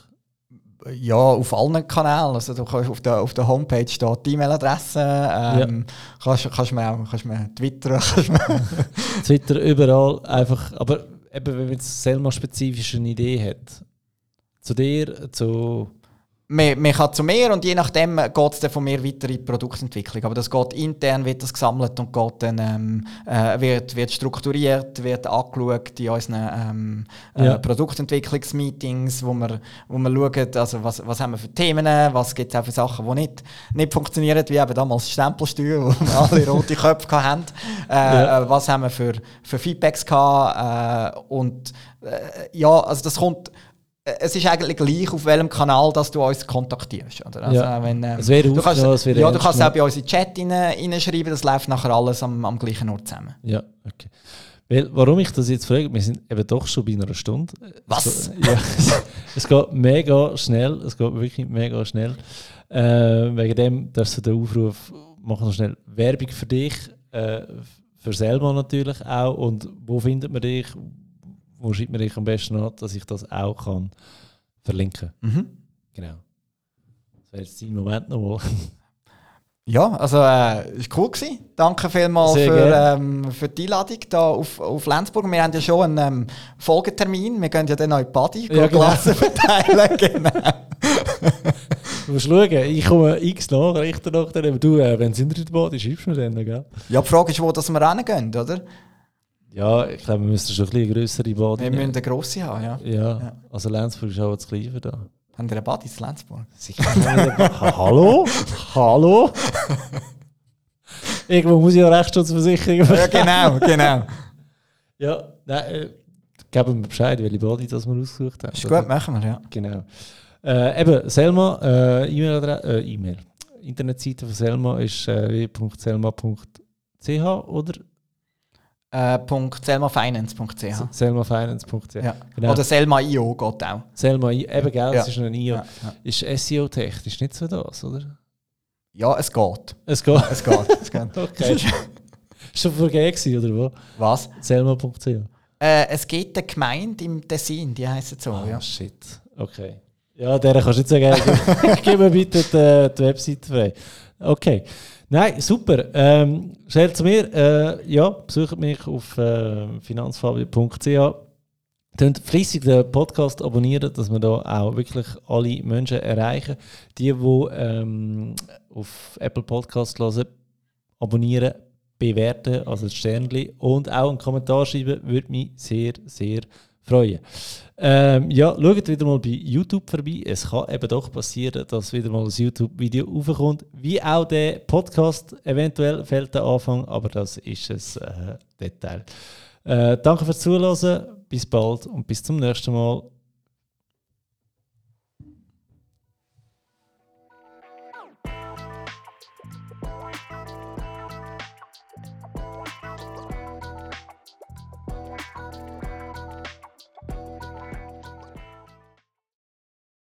Ja, auf allen Kanälen. Also du kannst auf der, auf der Homepage steht die E-Mail-Adresse. Ähm, ja. kannst, kannst mir auch kannst mir Twitter. (laughs) Kannst mir (laughs) Twitter überall einfach. Aber eben, wenn man jetzt selber spezifisch eine Idee hat. Zu dir, zu man, man kann zu mir und je nachdem geht es dann von mir weiter in die Produktentwicklung. Aber das geht intern, wird das gesammelt und geht dann, ähm, äh, wird, wird strukturiert, wird angeschaut in unseren ähm, äh, ja. Produktentwicklungsmeetings, wo wir, wo wir schauen, also was, was haben wir für Themen, was gibt es auch für Sachen, die nicht, nicht funktionieren, wie eben damals Stempelsteuer, wo wir (laughs) alle rote Köpfe hatten. Äh, ja. Äh, was haben wir für, für Feedbacks gehabt äh, und äh, ja, also das kommt es ist eigentlich gleich, auf welchem Kanal dass du uns kontaktierst. Oder? Also, ja. wenn, ähm, es wäre du kannst, ja, ja, du kannst auch bei uns in den Chat reinschreiben, das läuft nachher alles am, am gleichen Ort zusammen. Ja, okay. Weil, warum ich das jetzt frage, wir sind eben doch schon bei einer Stunde. Was? So, ja, (laughs) es geht mega schnell, es geht wirklich mega schnell. Äh, wegen dem, dass du den Aufruf machen noch schnell Werbung für dich, äh, für selber natürlich auch. Und wo findet man dich? Wo schreibt man dich am besten an, dass ich das auch kann verlinken. Mhm. Genau. Das wäre jetzt dein Moment nochmal. (laughs) Ja, also äh, ist cool gewesen. Danke vielmals für, ähm, für die Einladung hier auf, auf Lenzburg. Wir haben ja schon einen ähm, Folgetermin. Wir gehen ja dann noch in die Body, ja, genau. Klassen verteilen. (laughs) genau. du musst schauen, ich komme x Nachrichten nach dir. Du, äh, wenn es in der Body schreibst du mir dann, gell? Ja, die Frage ist, wo dass wir hingehen, oder? Ja, ich glaube, wir müssen schon ein bisschen größere Body Wir müssen eine grosse haben, ja. ja. ja. Also Lenzburg ist auch das Gleiche da. Haben wir eine Body in Lenzburg? Sicher. Hallo? Hallo? Irgendwo muss ich ja Rechtsschutzversicherung Ja, genau, genau. ja, nein, äh, geben wir Bescheid, welche Body das wir ausgesucht haben. Ist gut, machen wir, ja. Genau. Äh, eben, Selma, äh, E-Mail, äh, E-Mail. Internetseite von Selma ist äh, w.selma.ch oder äh, .selmafinance.ch Selmafinance.ch ja. genau. Oder Selma.io geht auch. Selma.io, eben gell, ja. ist ein IO. Ja. Ist SEO-technisch nicht so das, oder? Ja, es geht. Es geht? Es geht. es geht. (laughs) okay. ist schon vergeben oder wo? Was? Selma.ch äh, Es gibt eine Gemeinde im Tessin, die heisst so. Oh, ja. shit. Okay. Ja, der kannst du nicht sagen. (laughs) Gib mir bitte die, die Webseite frei. Okay. Nein, super. Ähm, Stell zu mir, äh, ja, besucht mich auf äh, finanzfabio.ch. Tönt fließig den Podcast abonnieren, dass wir da auch wirklich alle Menschen erreichen. Die, die ähm, auf Apple Podcast hören, abonnieren, bewerten, also das Sternchen und auch einen Kommentar schreiben, würde mich sehr, sehr freuen. Ähm, ja, schaut wieder mal bei YouTube vorbei. Es kann eben doch passieren, dass wieder mal ein YouTube-Video aufkommt. Wie auch der Podcast. Eventuell fällt der Anfang, aber das ist ein äh, Detail. Äh, danke fürs Zuhören. Bis bald und bis zum nächsten Mal.